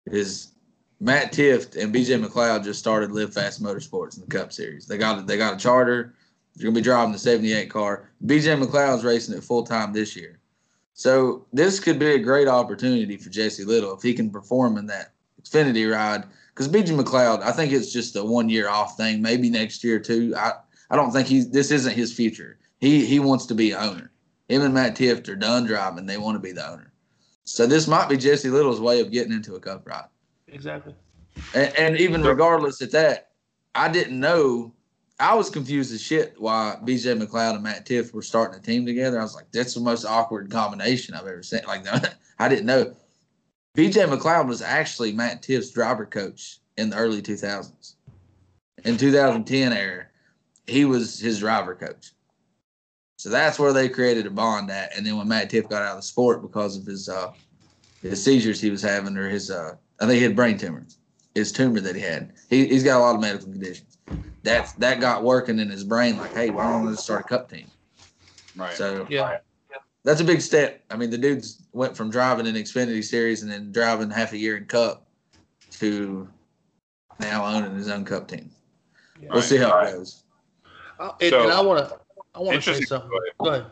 is Matt Tifft and BJ McLeod just started Live Fast Motorsports in the Cup Series. They got they got a charter. They're gonna be driving the '78 car. BJ McLeod's racing it full time this year. So this could be a great opportunity for Jesse Little if he can perform in that Xfinity ride. Because BJ McLeod, I think it's just a one year off thing. Maybe next year too. I I don't think he's this isn't his future. He he wants to be owner. Him and Matt Tifft are done driving. They want to be the owner. So this might be Jesse Little's way of getting into a cup ride. Exactly. And, and even regardless of that, I didn't know. I was confused as shit why BJ McLeod and Matt Tifft were starting a team together. I was like, that's the most awkward combination I've ever seen. Like, I didn't know. BJ McLeod was actually Matt Tifft's driver coach in the early 2000s. In 2010 era, he was his driver coach. So that's where they created a bond at. And then when Matt Tifft got out of the sport because of his uh, his seizures he was having, or his uh, I think he had brain tumor, his tumor that he had. He, he's got a lot of medical conditions. That's that got working in his brain. Like, hey, why don't we start a cup team? right. So Yeah. that's a big step. I mean, the dudes went from driving an Xfinity Series and then driving half a year in Cup to now owning his own Cup team. We'll Right. see how it goes. Uh, and, So, and I want to I want to say interesting- something. Go ahead.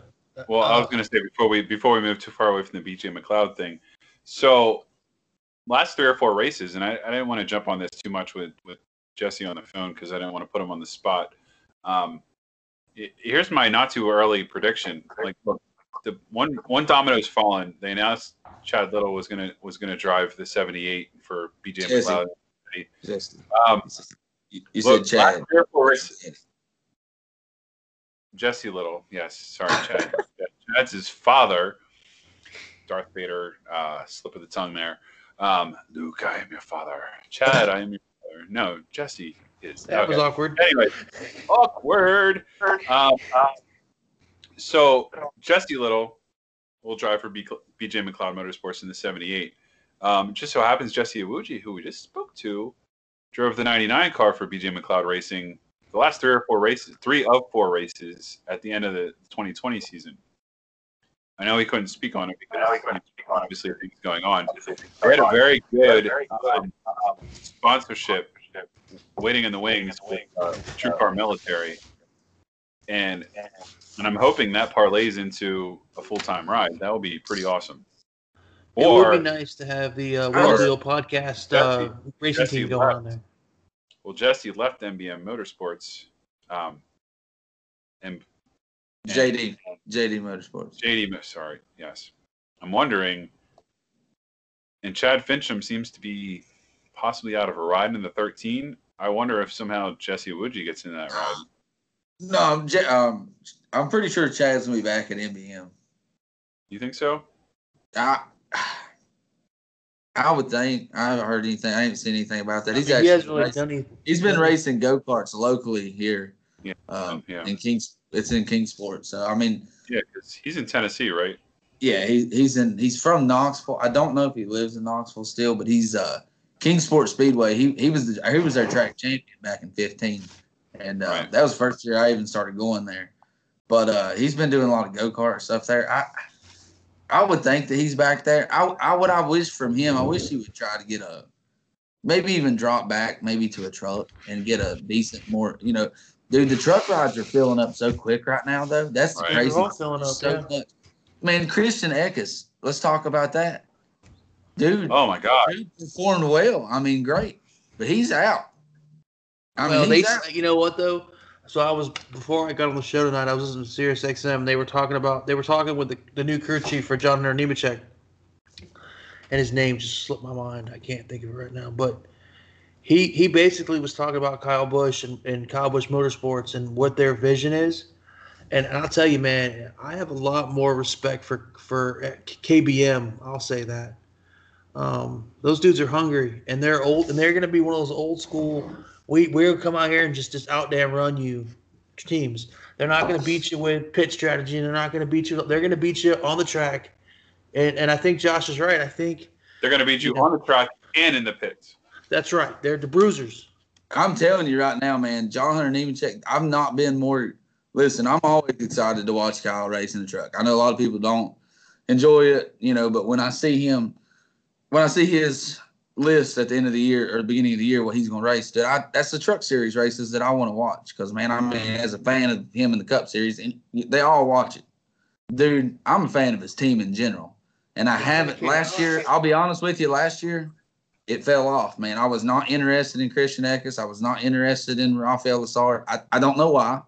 Well, I was Uh, going to say before we before we move too far away from the BJ McLeod thing. So, last three or four races, and I, I didn't want to jump on this too much with with Jesse on the phone because I didn't want to put him on the spot. Um, he- here's my not too early prediction. Like, look, the one one domino's fallen. They announced Chad Little was gonna was gonna drive the 78 for BJ Jesse. McLeod. Just, Um, you, you look, said last Chad. three or four races, Jesse Little, yes. Sorry, Chad. Yeah, Chad's his father. Darth Vader, uh, slip of the tongue there. Um, Luke, I am your father. Chad, I am your father. No, Jesse is. that was awkward. Anyway, awkward. Um, so Jesse Little will drive for B- BJ McLeod Motorsports in the 78. Um, just so happens Jesse Iwuji, who we just spoke to, drove the 99 car for BJ McLeod Racing the last three or four races, three of four races at the end of the 2020 season. I know he couldn't speak on it because obviously things going on. They had a very good um, sponsorship waiting in the wings with uh, True Car Military, and and I'm hoping that parlays into a full time ride. That would be pretty awesome. it would be nice to have the uh, or- Real Deal podcast uh, racing Jesse team going left. on there. Well, Jesse left MBM Motorsports, um, and JD. JD Motorsports. JD, sorry, yes. I'm wondering, and Chad Finchum seems to be possibly out of a ride in the 13. I wonder if somehow Jesse Iwuji gets in that ride. No, I'm, J- um, I'm pretty sure Chad's gonna be back at MBM. You think so? I, I would think. I haven't heard anything. I haven't seen anything about that. He's he actually hasn't really racing- done he's been racing go karts locally here. Yeah. Um, Yeah. in Kings, it's in Kingsport. So I mean, Yeah, because he's in Tennessee, right? yeah, he, he's in. He's from Knoxville. I don't know if he lives in Knoxville still, but he's uh Kingsport Speedway. He he was the, he was their track champion back in '15, and uh, Right. that was the first year I even started going there. But uh, he's been doing a lot of go kart stuff there. I I would think that he's back there. I I what I wish from him. I wish he would try to get a maybe even drop back maybe to a truck and get a decent more you know. Dude, the truck rides are filling up so quick right now, though. That's the Right. crazy. They're all filling up, so yeah. much. Man, Christian Eckes. Let's talk about that, dude. Oh my God! Dude performed well. I mean, great, but he's out. I well, mean, they, out. you know what though? So I was before I got on the show tonight. I was listening to Sirius XM. They were talking about they were talking with the, the new crew chief for John Nemechek, and his name just slipped my mind. I can't think of it right now, but he he basically was talking about Kyle Busch and, and Kyle Busch Motorsports and what their vision is. And I'll tell you, man, I have a lot more respect for for KBM. I'll say that. Um, those dudes are hungry and they're old and they're going to be one of those old school. We we'll come out here and just just out damn run you teams. They're not going to beat you with pit strategy. And they're not going to beat you. They're going to beat you on the track. And and I think Josh is right. I think They're going to beat you Yeah. on the track and in the pits. that's right. They're the bruisers. I'm telling you right now, man. John Hunter Nemechek. I've not been more listen, I'm always excited to watch Kyle race in the truck. I know a lot of people don't enjoy it, you know, but when I see him, when I see his list at the end of the year or the beginning of the year, what he's going to race, dude, I, that's the truck series races that I want to watch. Because man, I mean, as a fan of him in the Cup Series, and they all watch it, dude. I'm a fan of his team in general, and I haven't last year. I'll be honest with you, last year it fell off, man. I was not interested in Christian Eckes. I was not interested in Rafael Lessard. I, I don't know why.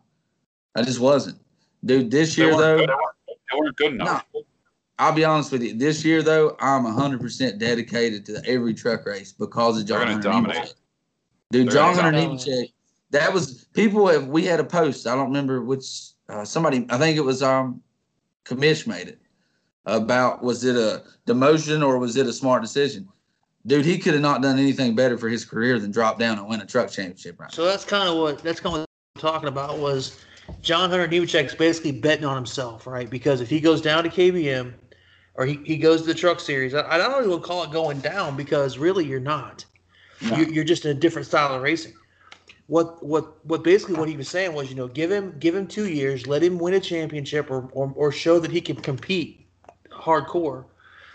I just wasn't. Dude, this They year though, good- they weren't good enough. I'll be honest with you. This year though, I'm 100% dedicated to every truck race because of John gonna Hunter. Nemechek. Dude, They're John gonna Hunter. Nemechek. That was people have. We had a post. I don't remember which. Uh, somebody. I think it was um, Commish made it about was it a demotion or was it a smart decision? Dude, he could have not done anything better for his career than drop down and win a truck championship. Right? So that's kind of what that's kind of what I'm talking about was John Hunter Nemechek's basically betting on himself, right? Because if he goes down to KBM or he, he goes to the truck series, I, I don't even call it going down because really you're not. No. You're, you're just in a different style of racing. What what what basically what he was saying was, you know, give him give him two years, let him win a championship or or, or show that he can compete hardcore.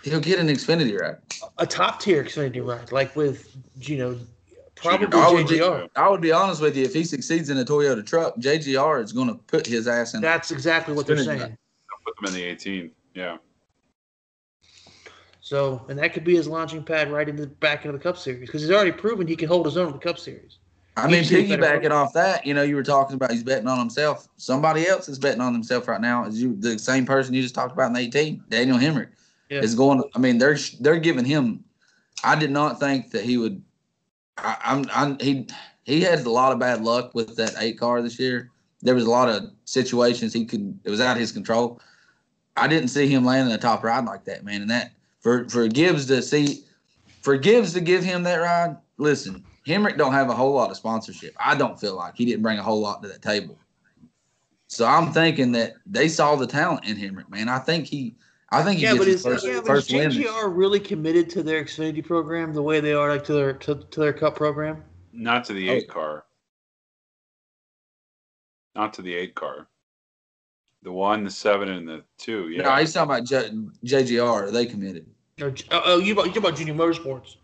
He'll get an Xfinity ride. A top tier Xfinity ride, like with you know, probably I would, be, JGR. I would be honest with you. If he succeeds in a Toyota truck, JGR is going to put his ass in. That's exactly what they're saying. Put them in the 18. Yeah. So, and that could be his launching pad right into the back into the Cup Series because he's already proven he can hold his own in the Cup Series. I mean, He's a better piggybacking off that, you know, you were talking about he's betting on himself. Somebody else is betting on himself right now. Is you the same person you just talked about in the 18, Daniel Hemric, Yeah. is going. I mean, they're they're giving him. I did not think that he would. I, I'm, I'm he he had a lot of bad luck with that eight car this year. There was a lot of situations he could. It was out of his control. I didn't see him landing a top ride like that, man. And that for for Gibbs to see, for Gibbs to give him that ride. Listen, Hemric don't have a whole lot of sponsorship. I don't feel like he didn't bring a whole lot to that table. So I'm thinking that they saw the talent in Hemric, man. I think he, I think he Yeah, gets but his is, first, yeah, but is first win. JGR really committed to their Xfinity program the way they are like to their to, to their Cup program? Not to the Oh. eight car. Not to the eight car. The one, the seven, and the two. Yeah. No, he's talking about J, JGR. Are they committed? Or, oh, oh, you about you about Junior Motorsports?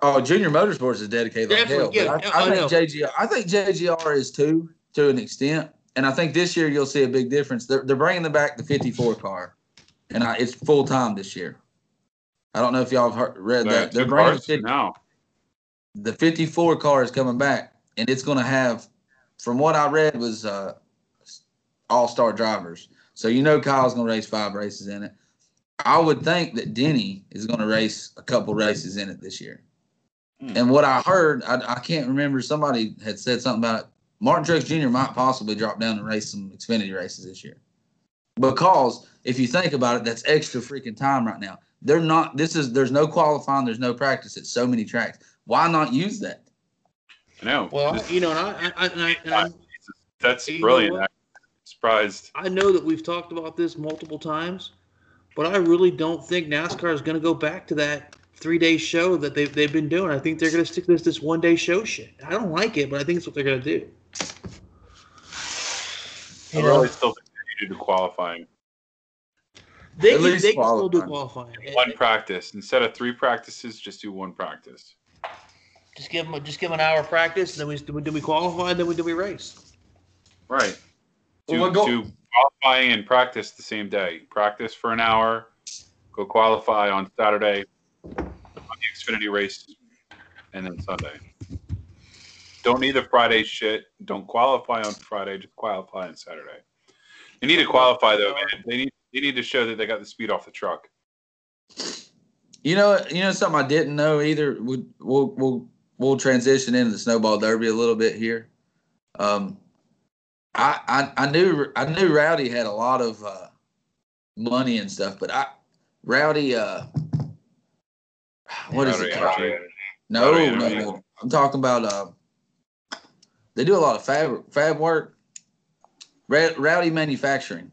Oh, Junior Motorsports is dedicated like hell. But yeah, I, I, I think. JGR. I think JGR is too to an extent, and I think this year you'll see a big difference. They're, they're bringing back the 54 car, and I, it's full time this year. I don't know if y'all have heard, read They that. They're bringing the cars? 50, No. the 54 car is coming back, and it's going to have, from what I read, was uh, all star drivers. So you know Kyle's going to race five races in it. I would think that Denny is going to race a couple races in it this year. Hmm. And what I heard, I, I can't remember. Somebody had said something about it. Martin Truex Jr. might possibly drop down and race some Xfinity races this year. Because if you think about it, that's extra freaking time right now. They're not. This is there's no qualifying. There's no practice. at so many tracks. Why not use that? No. Well, This- you know, and I I, and I, and I, that's you know brilliant. I'm surprised. I know that we've talked about this multiple times, but I really don't think NASCAR is going to go back to that three day show that they've, they've been doing. I think they're going to stick to this, this one day show shit. I don't like it, but I think it's what they're going to do. I You know, really still think they need to do qualifying. they at can, they can still do qualifying. qualifying. One practice instead of three practices. Just do one practice. Just give them just give them an hour of practice, and then we do we qualify, and then we then we race. Right. Well, Do, we'll go- do qualifying and practice the same day. Practice for an hour. Go qualify on Saturday. On the Xfinity race, and then Sunday. Don't need the Friday shit. Don't qualify on Friday. Just qualify on Saturday. They need to qualify though, man. They need they need to show that they got the speed off the truck. You know, you know something I didn't know either. We, we'll we'll we'll transition into the snowball derby a little bit here. Um, I I, I knew I knew Rowdy had a lot of uh, money and stuff, but I Rowdy uh, what is it? Called? Energy. No, Rowdy no, no. I'm talking about uh, they do a lot of fab fab work. Rowdy Manufacturing,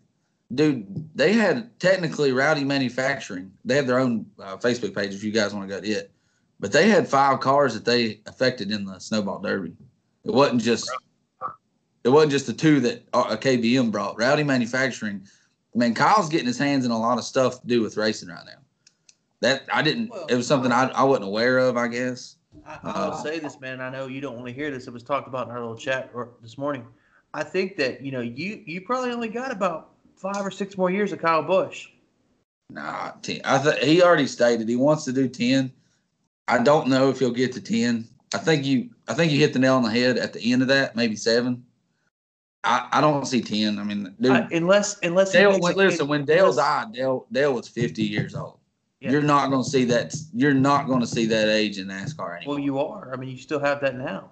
dude. They had technically Rowdy Manufacturing. They have their own uh, Facebook page if you guys want to go to it. But they had five cars that they affected in the Snowball Derby. It wasn't just it wasn't just the two that uh, KBM brought. Rowdy Manufacturing. I mean, Kyle's getting his hands in a lot of stuff to do with racing right now. That I didn't. Well- it was something I, I wasn't aware of. I guess. I, I will Uh, say this, man. I know you don't want to hear this. It was talked about in our little chat or this morning. I think that you know you you probably only got about five or six more years of Kyle Busch. Nah, ten. I th- he already stated he wants to do ten. I don't know if he'll get to ten. I think you. I think you hit the nail on the head at the end of that. Maybe seven. I, I don't see ten. I mean, dude, I, unless unless Dale. When, a- listen, when Dale unless- died, Dale Dale was fifty years old. Yeah. You're not going to see that. You're not going to see that age in NASCAR anymore. Well, you are. I mean, you still have that now.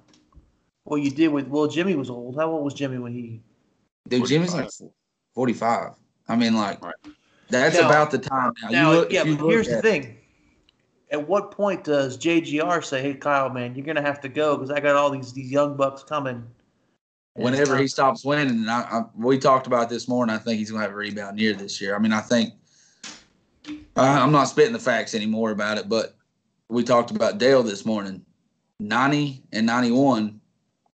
Well, you did with well, Jimmy was old. How old was Jimmy when he? Dude, Jimmy's like 45. I mean, like, Right. that's Now- about the time now. Now, you look, yeah, you but look here's the thing. At what point does JGR say, "Hey, Kyle, man, you're gonna have to go because I got all these these young bucks coming"? Whenever he stops winning, and I, I, we talked about this morning, I think he's going to have a rebound year this year. I mean, I think I, I'm not spitting the facts anymore about it, but we talked about Dale this morning. 90 and 91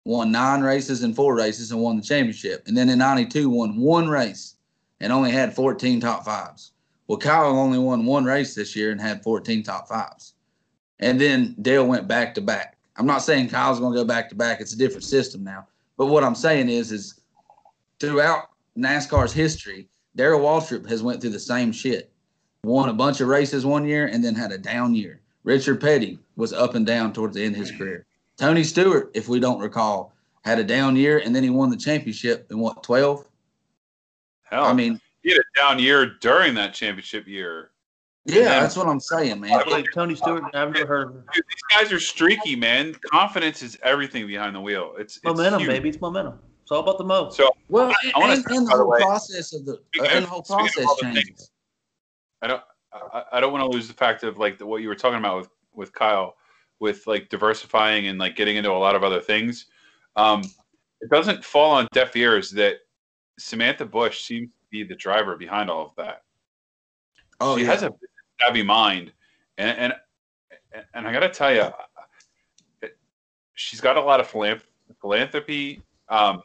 won nine races and four races and won the championship. And then in 92 won one race and only had 14 top fives. Well, Kyle only won one race this year and had 14 top fives. And then Dale went back to back. I'm not saying Kyle's going to go back to back. It's a different system now. But what I'm saying is, is throughout NASCAR's history, Darrell Waltrip has went through the same shit. Won a bunch of races one year and then had a down year. Richard Petty was up and down towards the end of his career. Tony Stewart, if we don't recall, had a down year and then he won the championship in what 12? Hell, I mean, he had a down year during that championship year. Yeah, then- that's what I'm saying, man. Wait, Tony Stewart. I've never heard of him. Dude, these guys are streaky, man. Confidence is everything behind the wheel. It's, it's Momentum, huge. baby. It's momentum. It's all about the mo. So Well, I- I wanna and, say, and the whole way, process of the speaking and the whole process the changes. things, I don't I, I don't want to lose the fact of like the, what you were talking about with with Kyle with like diversifying and like getting into a lot of other things. Um, it doesn't fall on deaf ears that Samantha Busch seems to be the driver behind all of that. Oh she yeah. has a savvy mind, and and and I got to tell you, she's got a lot of philanth- philanthropy. Um,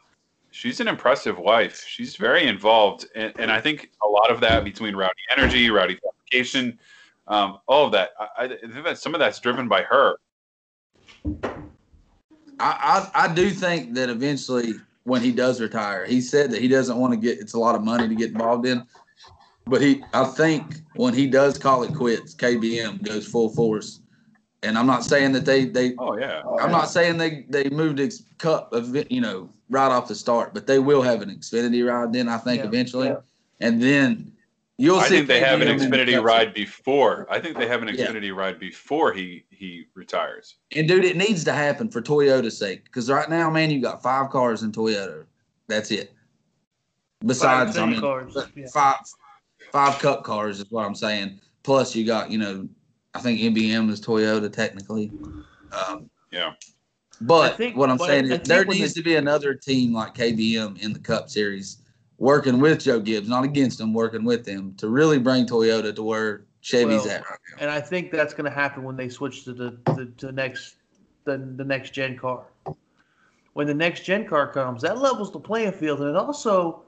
she's an impressive wife. She's very involved, and, and I think a lot of that between Rowdy Energy, Rowdy Fabrication, um, all of that. I, I think that some of that's driven by her. I, I I do think that eventually when he does retire, he said that he doesn't want to get it's a lot of money to get involved in. But he I think when he does call it quits, KBM goes full force. And I'm not saying that they they Oh yeah, oh, I'm not saying they they moved its cup of you know right off the start, but they will have an Xfinity ride then I think Yeah, eventually, yeah. and then you'll I see. think they have an KBM Xfinity Cup ride before. I think they have an Yeah. Xfinity ride before he he retires. And dude, it needs to happen for Toyota's sake. Because right now, man, you got five cars in Toyota. That's it. Besides, I mean, cars, yeah. five five cup cars is what I'm saying. Plus, you got you know, I think MBM is Toyota technically. Um, Yeah. But think- what I'm but saying I is there needs the- to be another team like KBM in the Cup Series, working with Joe Gibbs, not against them, working with them to really bring Toyota to where Chevy's Well, at right now. And I think that's going to happen when they switch to the the, to the next the, the next gen car. When the next gen car comes, that levels the playing field, and it also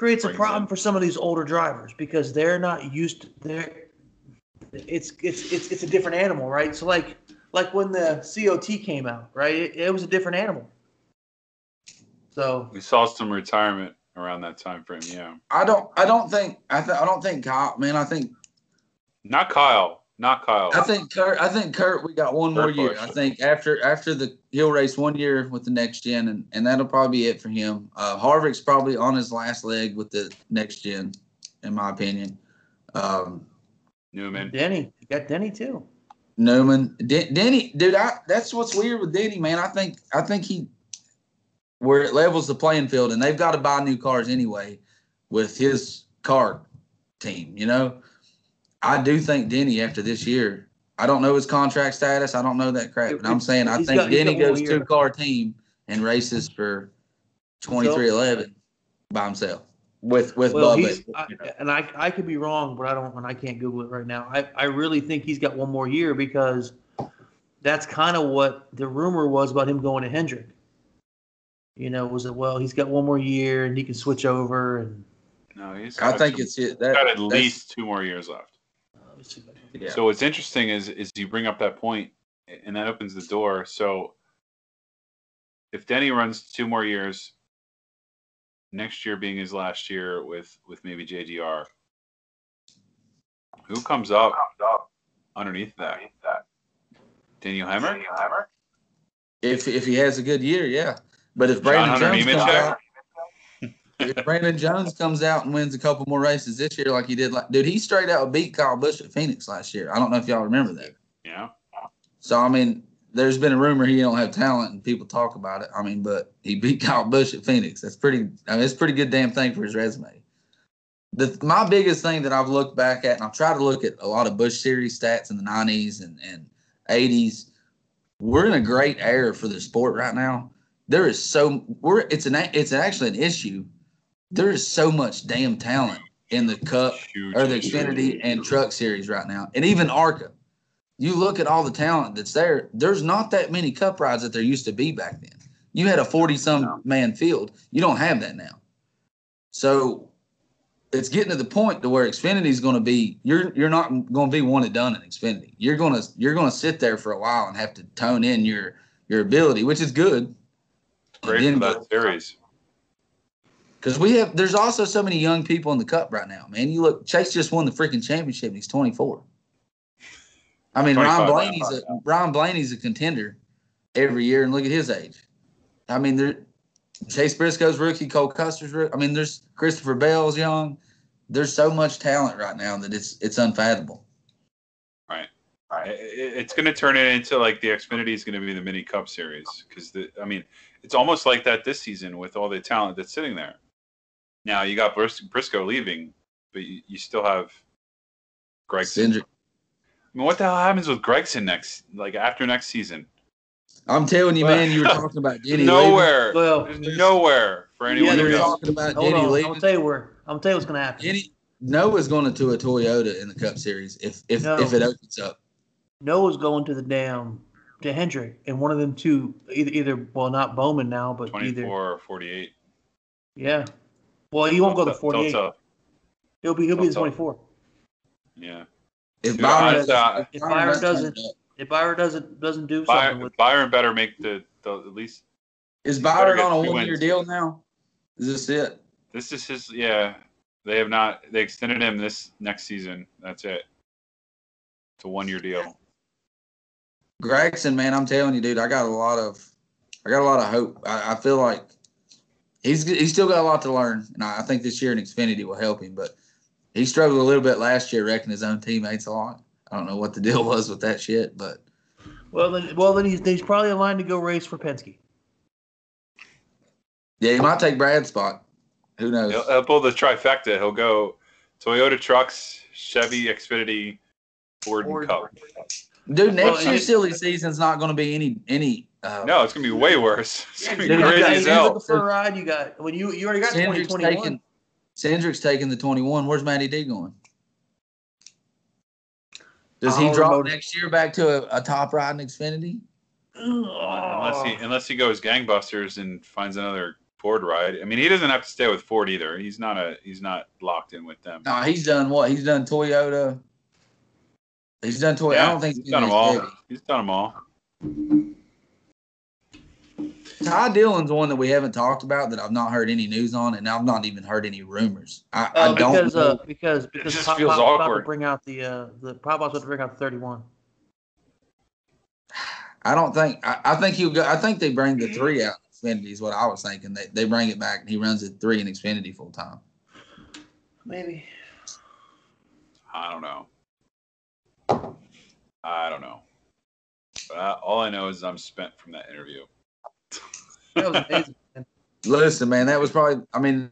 creates a problem for some of these older drivers because they're not used. To, they're it's it's it's it's a different animal, right? So like like when the COT came out, right? It, it was a different animal. So We saw some retirement around that time frame. Yeah, I don't. I don't think. I. Th- I don't think. Kyle, man, I think not Kyle, not Kyle. I think Kurt. I think Kurt. We got one more year. Busch. I think after after the he'll race one year with the next gen, and, and that'll probably be it for him. Uh, Harvick's probably on his last leg with the next gen, in my opinion. Um, Newman. Denny, you got Denny too. Newman, Den- Denny, dude. I that's what's weird with Denny, man. I think I think he where it levels the playing field, and they've got to buy new cars anyway with his car team. You know, I do think Denny after this year. I don't know his contract status. I don't know that crap, but I'm saying I He's think got- Denny goes year. two car team and races for twenty three eleven by himself with with Well, Bubba. he's, I, and I, I could be wrong, but I don't, and I can't Google it right now. I, I really think he's got one more year because that's kind of what the rumor was about him going to Hendrick. You know, was it well? He's got one more year and he can switch over. And No, he's. I think two- it's it. he's That, got at least two more years left. Let me see if I can- Yeah. So what's interesting is is you bring up that point, and that opens the door. So if Denny runs two more years, next year being his last year with with maybe JGR, who comes up underneath that? Daniel Hemric? if if he has a good year, yeah. But if John Brandon Hunter Jones comes Nemechek? out, if Brandon Jones comes out and wins a couple more races this year, like he did, like dude, he straight out beat Kyle Busch at Phoenix last year. I don't know if y'all remember that. Yeah. So I mean, there's been a rumor he don't have talent, and people talk about it. I mean, but he beat Kyle Busch at Phoenix. That's pretty. I mean, it's a pretty good damn thing for his resume. The my biggest thing that I've looked back at, and I've tried to look at a lot of Busch series stats in the '90s and and '80s. We're in a great era for the sport right now. There is so we're it's an it's actually an issue. There is so much damn talent in the Cup or the Xfinity and Truck Series right now, and even ARCA. You look at all the talent that's there. There's not that many Cup rides that there used to be back then. You had a forty-some man field. You don't have that now. So it's getting to the point to where Xfinity is going to be. You're you're not going to be one and done in Xfinity. You're gonna you're gonna sit there for a while and have to tone in your your ability, which is good. Great for that series. Because we have, there's also so many young people in the cup right now, man. You look, Chase just won the freaking championship. and He's 24. I mean, Ryan Blaney's a Ryan Blaney's a contender every year, and look at his age. I mean, there, Chase Briscoe's rookie, Cole Custer's rookie. I mean, there's Christopher Bell's young. There's so much talent right now that it's it's unfathomable. Right, I- It's going to turn it into like the Xfinity is going to be the mini Cup series because the I mean it's almost like that this season with all the talent that's sitting there. Now you got Bris- Briscoe leaving, but you, you still have Gregson. Cindric. I mean, what the hell happens with Gregson next, like after next season? I'm telling you, man. You were talking about Denny. leaving. nowhere. Well, There's nowhere for anyone Yeah, to You were there is. go. talking about hold Denny on. I'm leaving. gonna tell you where. I'm gonna tell you what's gonna happen. Denny Noah's going to a Toyota in the Cup Series if if No. if it opens up. Noah's going to the damn to Hendrick, and one of them two, either either well, not Bowman now, but either 24 or 48. yeah. Well, he won't go to Delta- 48. Delta. He'll be he'll be the 24. Yeah. If Dude, Byron, honestly, I- If Byron doesn't, if Byron doesn't doesn't do something Byron, with, Byron better make the, the at least. is better Byron on a one year deal now? Is this it? This is his. Yeah, they have not. They extended him this next season. That's it. It's a one year deal. Gregson, man, I'm telling you, dude, I got a lot of, I got a lot of hope. I, I feel like he's he's still got a lot to learn, and I, I think this year in Xfinity will help him. But he struggled a little bit last year, wrecking his own teammates a lot. I don't know what the deal was with that shit, but well then well then he's he's probably aligned to go race for Penske. yeah, he might take Brad's spot. Who knows? He'll, he'll pull the trifecta. He'll go Toyota trucks, Chevy, Xfinity, Ford, and Cup. Dude, next Well, year's it- silly season's not going to be any any. Uh, No, it's gonna be way worse. It's gonna be Dude, you got, as hell. looking for a ride? You got when you you already got Cindric's 2021. taking, Cindric's taking the 21. Where's Matty D going? Does he I'll drop remote- next year back to a, a top ride in Xfinity? Unless he unless he goes gangbusters and finds another Ford ride. I mean, he doesn't have to stay with Ford either. He's not a he's not locked in with them. No, he's done what? He's done Toyota. He's done Toyota. I don't think he's he's done them all. heavy. He's done them all. Ty Dillon's one that we haven't talked about that I've not heard any news on, and I've not even heard any rumors. I, Uh, I don't because know. uh, because because just Pop- feels Pop's about to awkward. bring out the uh the Pop's about to bring out the 31. I don't think. I, I think he'll go. I think they bring the three out. in Xfinity is what I was thinking. They they bring it back and he runs it three in Xfinity full time. Maybe. I don't know. I don't know. But I, all I know is I'm spent from that interview. That was amazing. man. Listen, man, that was probably. I mean,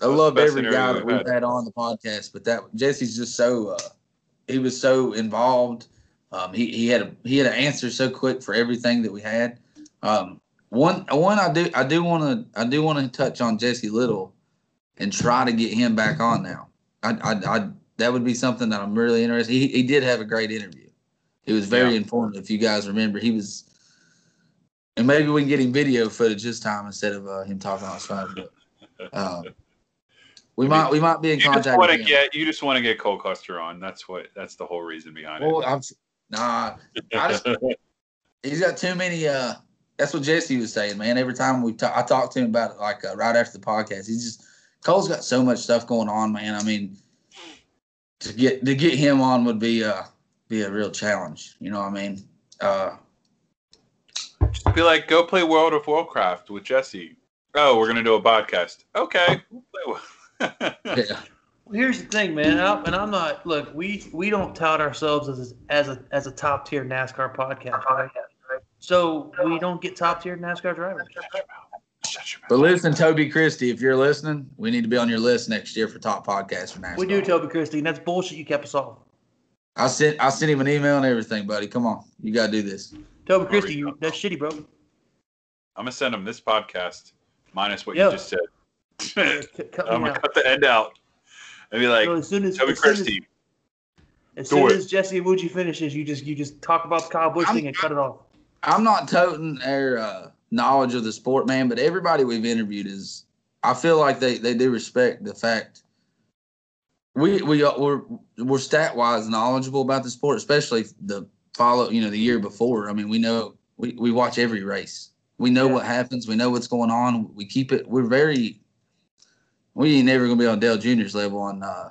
I love every guy that we've had. had on the podcast, but that Jesse's just so. Uh, he was so involved. Um, he he had a he had an answer so quick for everything that we had. Um, one one I do I do want to I do want to touch on Jesse Little, and try to get him back on now. I I, I that would be something that I'm really interested. He he did have a great interview. It was very Yeah. informative. If you guys remember, he was and maybe we can get him video footage this time instead of uh, him talking on his phone. But, um, we might we might be in You just contact. with to get you just want to get Cole Custer on. That's what that's the whole reason behind Well, I'm, nah, I just it. he's got too many. Uh, that's what Jesse was saying, man. Every time we talk, I talked to him about it, like uh, right after the podcast. He's just Cole's got so much stuff going on, man. I mean, to get to get him on would be uh be a real challenge. You know what I mean? Uh, Just be like, go play World of Warcraft with Jesse. Oh, we're gonna do a podcast. Okay. we'll play with- yeah. Well, here's the thing, man, and I'm, and I'm not. Look, we we don't tout ourselves as as a as a top tier NASCAR podcast, right? So we don't get top tier NASCAR drivers. Shut your mouth. But listen, Toby Christie, if you're listening, we need to be on your list next year for top podcast for NASCAR. We do, Toby Christie, and that's bullshit. You kept us off. I sent I sent him an email and everything, buddy. Come on, you gotta do this. Toby Christie, you, that's shitty, bro. I'm gonna send him this podcast minus what Yeah. you just said. I'm Cut- cut gonna out. cut the end out and be like, So as soon as, Toby as soon as, Christie. as, soon it. as Jesse Iwuji finishes, you just you just talk about the Kyle Busch I'm- thing and cut it off. I'm not toting their uh, knowledge of the sport, man, but everybody we've interviewed is. I feel like they, they do respect the fact we we are- we're we're stat wise knowledgeable about the sport, especially the follow you know the year before. I mean, we know we, we watch every race. We know Yeah. what happens. We know what's going on. We keep it. We're very. We ain't never gonna be on Dale Jr.'s level on uh,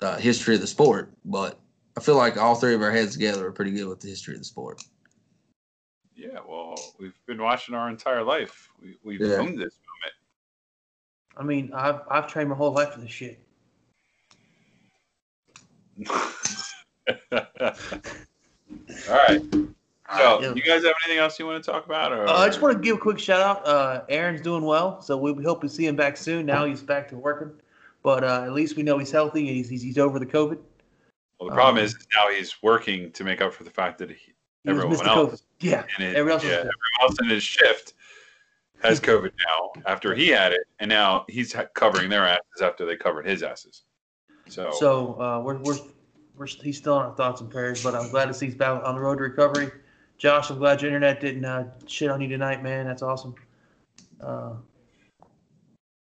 uh, history of the sport, but I feel like all three of our heads together are pretty good with the history of the sport. Yeah, well, we've been watching our entire life. We, we've Yeah. owned this moment. I mean, I've I've trained my whole life for this shit. All right. So, Yeah. you guys have anything else you want to talk about? Or Uh, I just want to give a quick shout out. Uh, Aaron's doing well, so we hope to see him back soon. Now he's back to working, but uh, at least we know he's healthy and he's, he's, he's over the COVID. well, the problem um, is now he's working to make up for the fact that he, He everyone else. Yeah, it, everyone else. yeah, everyone else in his shift has COVID now after he had it, and now he's covering their asses after they covered his asses. So, So uh, we're, we're he's still in our thoughts and prayers, but I'm glad to see he's back on the road to recovery. Josh, I'm glad your internet didn't uh, shit on you tonight, man. That's awesome. Uh,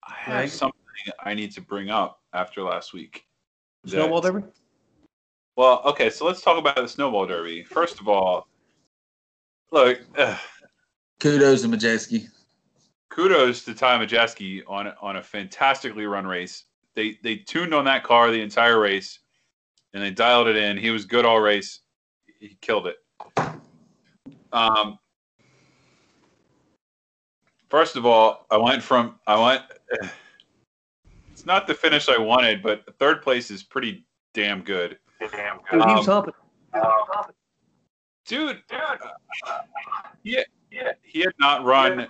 I have Greg? something I need to bring up after last week. that- snowball derby. Well, okay, so let's talk about the snowball derby. First of all, look, uh, Kudos to Majeski. kudos to Ty Majeski on on a fantastically run race. They they tuned on that car the entire race, and they dialed it in. He was good all race. He killed it. Um, first of all, I went from I went. It's not the finish I wanted, but third place is pretty damn good. Damn good. Dude, he was Um, humping. dude, uh, yeah, yeah, he had not run,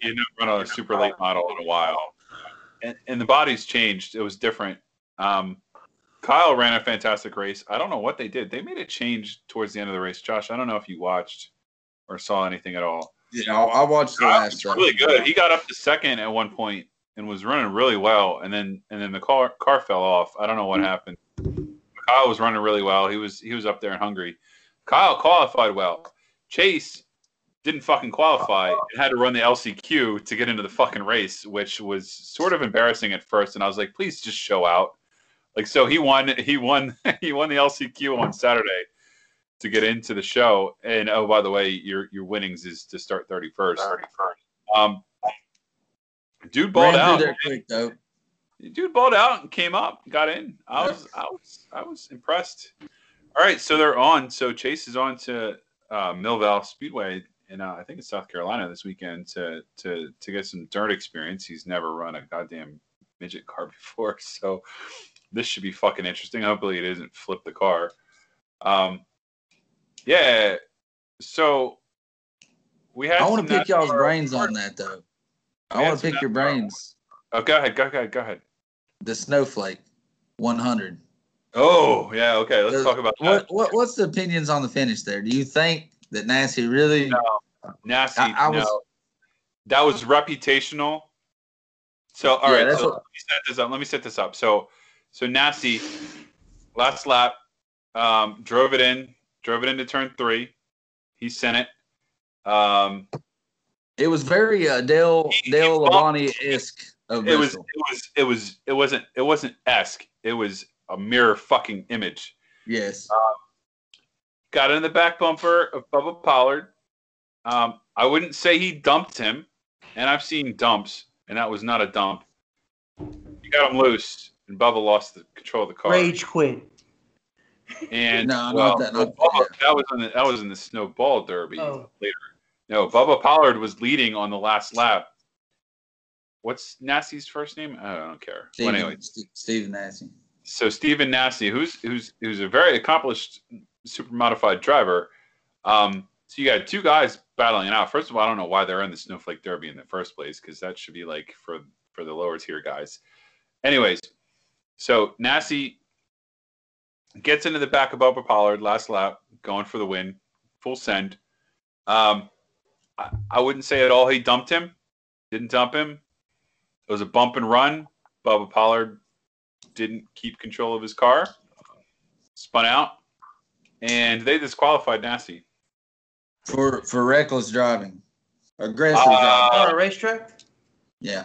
he had not run a super late model in a while, and and the body's changed. It was different. Um, Kyle ran a fantastic race. I don't know what they did. They made a change towards the end of the race. Josh, I don't know if you watched or saw anything at all. Yeah, I, watched the last. was really good. He got up to second at one point and was running really well, and then and then the car car fell off. I don't know what happened. Kyle was running really well. He was he was up there in Hungary. Kyle qualified well. Chase didn't fucking qualify and had to run the LCQ to get into the fucking race, which was sort of embarrassing at first. And I was like, please just show out. Like so, he won. He won. he won the LCQ on Saturday to get into the show. And oh, by the way, your your winnings is to start thirty first. Um, dude balled out. quick. Dude balled out and came up, got in. I was, I was, I was impressed. All right, so they're on. So Chase is on to uh, Millbridge Speedway in uh, I think it's South Carolina this weekend to to to get some dirt experience. He's never run a goddamn midget car before, so this should be fucking interesting. Hopefully, it isn't flip the car. Um, yeah. So we had. I want to pick y'all's brains on that though. I We want to pick your brains. Oh, go ahead. Go ahead. Go ahead. The Snowflake 100. Oh, yeah. Okay. Let's talk about that. What, what what's the opinions on the finish there? Do you think that Nancy really? No. Nasse. I- I no. was- that was reputational. So all Yeah, right, so what- let me set this up. Let me set this up. So so Nasse last lap um, drove it in, drove it into turn three. He sent it. Um, It was very uh, Dale Dale Labonte esque of it was it was it was it wasn't it wasn't esque. It was a mirror fucking image. Yes. Got in the back bumper of Bubba Pollard. Um, I wouldn't say he dumped him, and I've seen dumps, and that was not a dump. He got him loose, and Bubba lost the control of the car. Rage quit. And No, not that- not Bubba- that. that was in the that was in the snowball derby Oh. later. No, Bubba Pollard was leading on the last lap. What's Nasse's first name? I don't care. Steven, Well, anyway, St- Stephen Nasse. so Stephen Nasty, who's who's who's a very accomplished super modified driver. Um, so you got two guys battling it out. First of all, I don't know why they're in the Snowflake Derby in the first place because that should be like for for the lower tier guys. Anyways, so Nasse gets into the back of Bubba Pollard last lap, going for the win, full send. Um, I, I wouldn't say at all he dumped him. Didn't dump him. It was a bump and run. Bubba Pollard didn't keep control of his car, spun out, and they disqualified Nasse. For for reckless driving. Aggressive Uh, driving. On a racetrack? Yeah.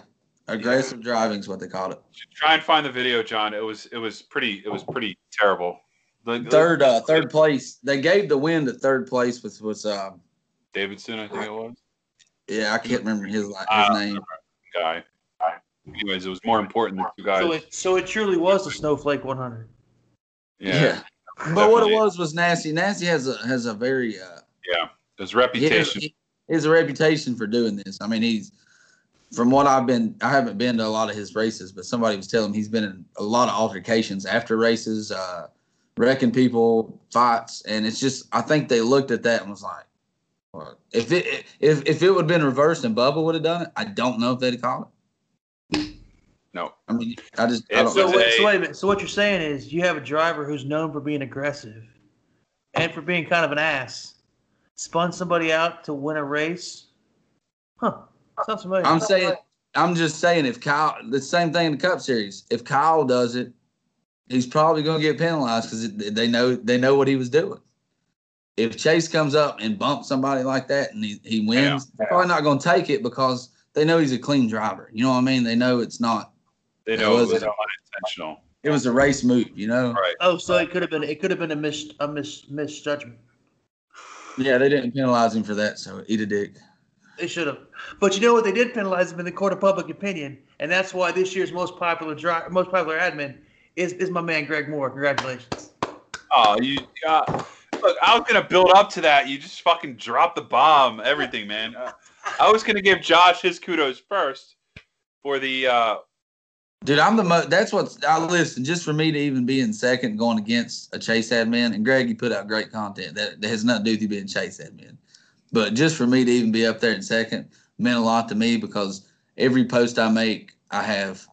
Aggressive driving is what they called it. Try and find the video, John. It was it was pretty it was pretty terrible. The, the- Third uh third place. They gave the win to third place with was um Davidson, I think it was yeah, I can't remember his his Uh, name. guy. Anyways, it was more important than two guys. So it so it truly was the Snowflake 100. yeah, But what it was was Nasse. Nasse has a has a very uh yeah his he reputation. he has a reputation for doing this. I mean, he's from what I've been. I haven't been to a lot of his races, but somebody was telling me he's been in a lot of altercations after races, uh, wrecking people, fights, and it's just. I think they looked at that and was like, well, if it if if it would have been reversed and Bubba would have done it, I don't know if they'd have called it. No, I mean, I just I don't. So, know. wait, so wait a minute. So what you're saying is you have a driver who's known for being aggressive and for being kind of an ass, spun somebody out to win a race. Huh? Sounds familiar. I'm saying, I'm just saying, if Kyle, the same thing in the Cup Series. If Kyle does it, he's probably going to get penalized because they know they know what he was doing. If Chase comes up and bumps somebody like that and he, he wins, they're probably not going to take it because they know he's a clean driver. You know what I mean? They know it's not. they That know it was was it. unintentional. It was a race move. You know? Right. Oh, so it could have been it could have been a mis a mis misjudgment. Yeah, they didn't penalize him for that. So eat a dick. They should have. But you know what? They did penalize him in the court of public opinion, and that's why this year's most popular dri- most popular admin is is my man Greg Moore. Congratulations. Oh, you uh, look. I was gonna build up to that. You just fucking dropped the bomb. Everything, man. Uh, I was gonna give Josh his kudos first for the. Uh, Dude, I'm the most. That's what's. I listen just for me to even be in second, going against a chase admin. And Greg, you put out great content. That, that has nothing to do with you being chase admin, but just for me to even be up there in second meant a lot to me because every post I make, I have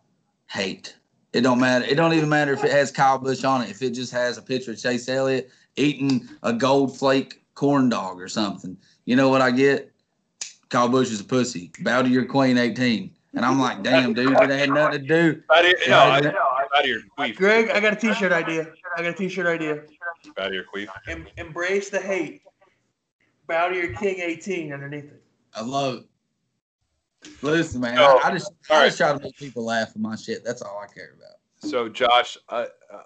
hate. It don't matter. It don't even matter if it has Kyle Busch on it. If it just has a picture of Chase Elliott eating a gold flake corn dog or something, you know what I get? Kyle Busch is a pussy. Bow to your queen, 18. And I'm like, damn, dude, it had nothing to do. out of your, no, I, Yeah. out of your queef. Greg, I got a T-shirt idea. I got a T-shirt idea. Out of your queef. Em- embrace the hate. Bow to your king 18 underneath it. I love it. Listen, man, So, I, I just all I just try to make people laugh with my shit. That's all I care about. So, Josh, I, uh,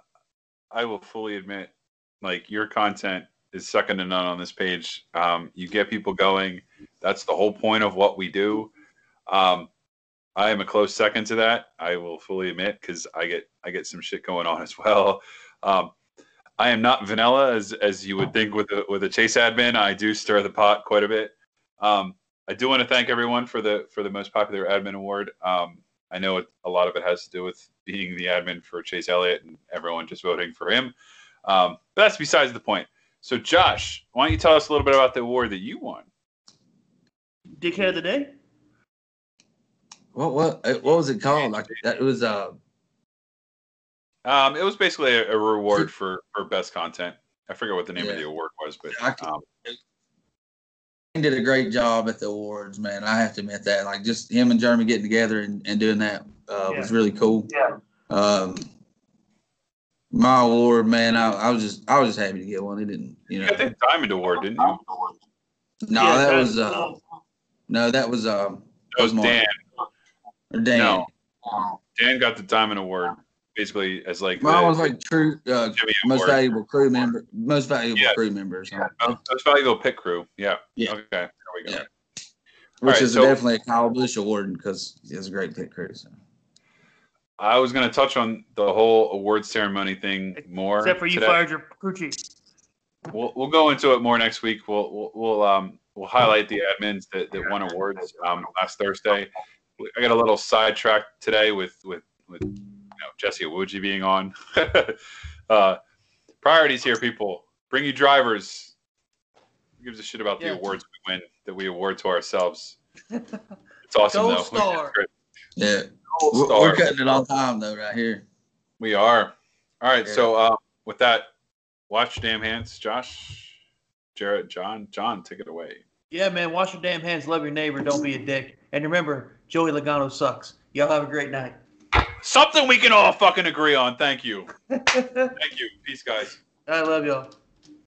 I will fully admit, like your content is second to none on this page. Um, you get people going. That's the whole point of what we do. Um, I am a close second to that. I will fully admit because I get I get some shit going on as well. Um, I am not vanilla as as you would think with a with a chase admin. I do stir the pot quite a bit. Um, I do want to thank everyone for the for the most popular admin award. Um, I know it, a lot of it has to do with being the admin for Chase Elliott and everyone just voting for him. Um, but that's besides the point. So, Josh, why don't you tell us a little bit about the award that you won? Dickhead of the day? What what uh, what was it called? Like that it was uh Um, it was basically a, a reward for for best content. I forget what the name of the award was, but I um, he did a great job at the awards, man. I have to admit that. Like just him and Jeremy getting together and, and doing that uh, was really cool. Yeah. Um, my award, man, I, I was just I was just happy to get one. It didn't, you know. you know. got the Diamond Award, didn't you? No, Yeah, that that- was uh, no, that was um, That was Mark. Dan. Dan. No. Dan got the Diamond Award, basically as like Mine the was like true uh, most valuable crew member, most valuable Yeah. crew member, or something, Most most valuable pit crew. Yeah. Yeah. Okay. There we go. Yeah. which right, is so- definitely a Kyle Busch award because he has a great pit crew. So. I was going to touch on the whole award ceremony thing more. Except for you today. fired your crew chief. We'll, we'll go into it more next week. We'll we'll, we'll um we'll highlight the admins that, that won awards um last Thursday. I got a little sidetracked today with with with you know Jesse Iwuji being on. uh, priorities here, people. Bring you drivers. Who gives a shit about the awards we win that we award to ourselves? It's awesome Gold though. star. Yeah, Gold we're, star. we're cutting it on time though, right here. We are. All right. Yeah. So uh, with that, watch your damn hands, Josh, Jarrett, John. John, take it away. Yeah, man. Wash your damn hands. Love your neighbor. Don't be a dick. And remember, Joey Logano sucks. Y'all have a great night. Something we can all fucking agree on. Thank you. Thank you. Peace, guys. I love y'all.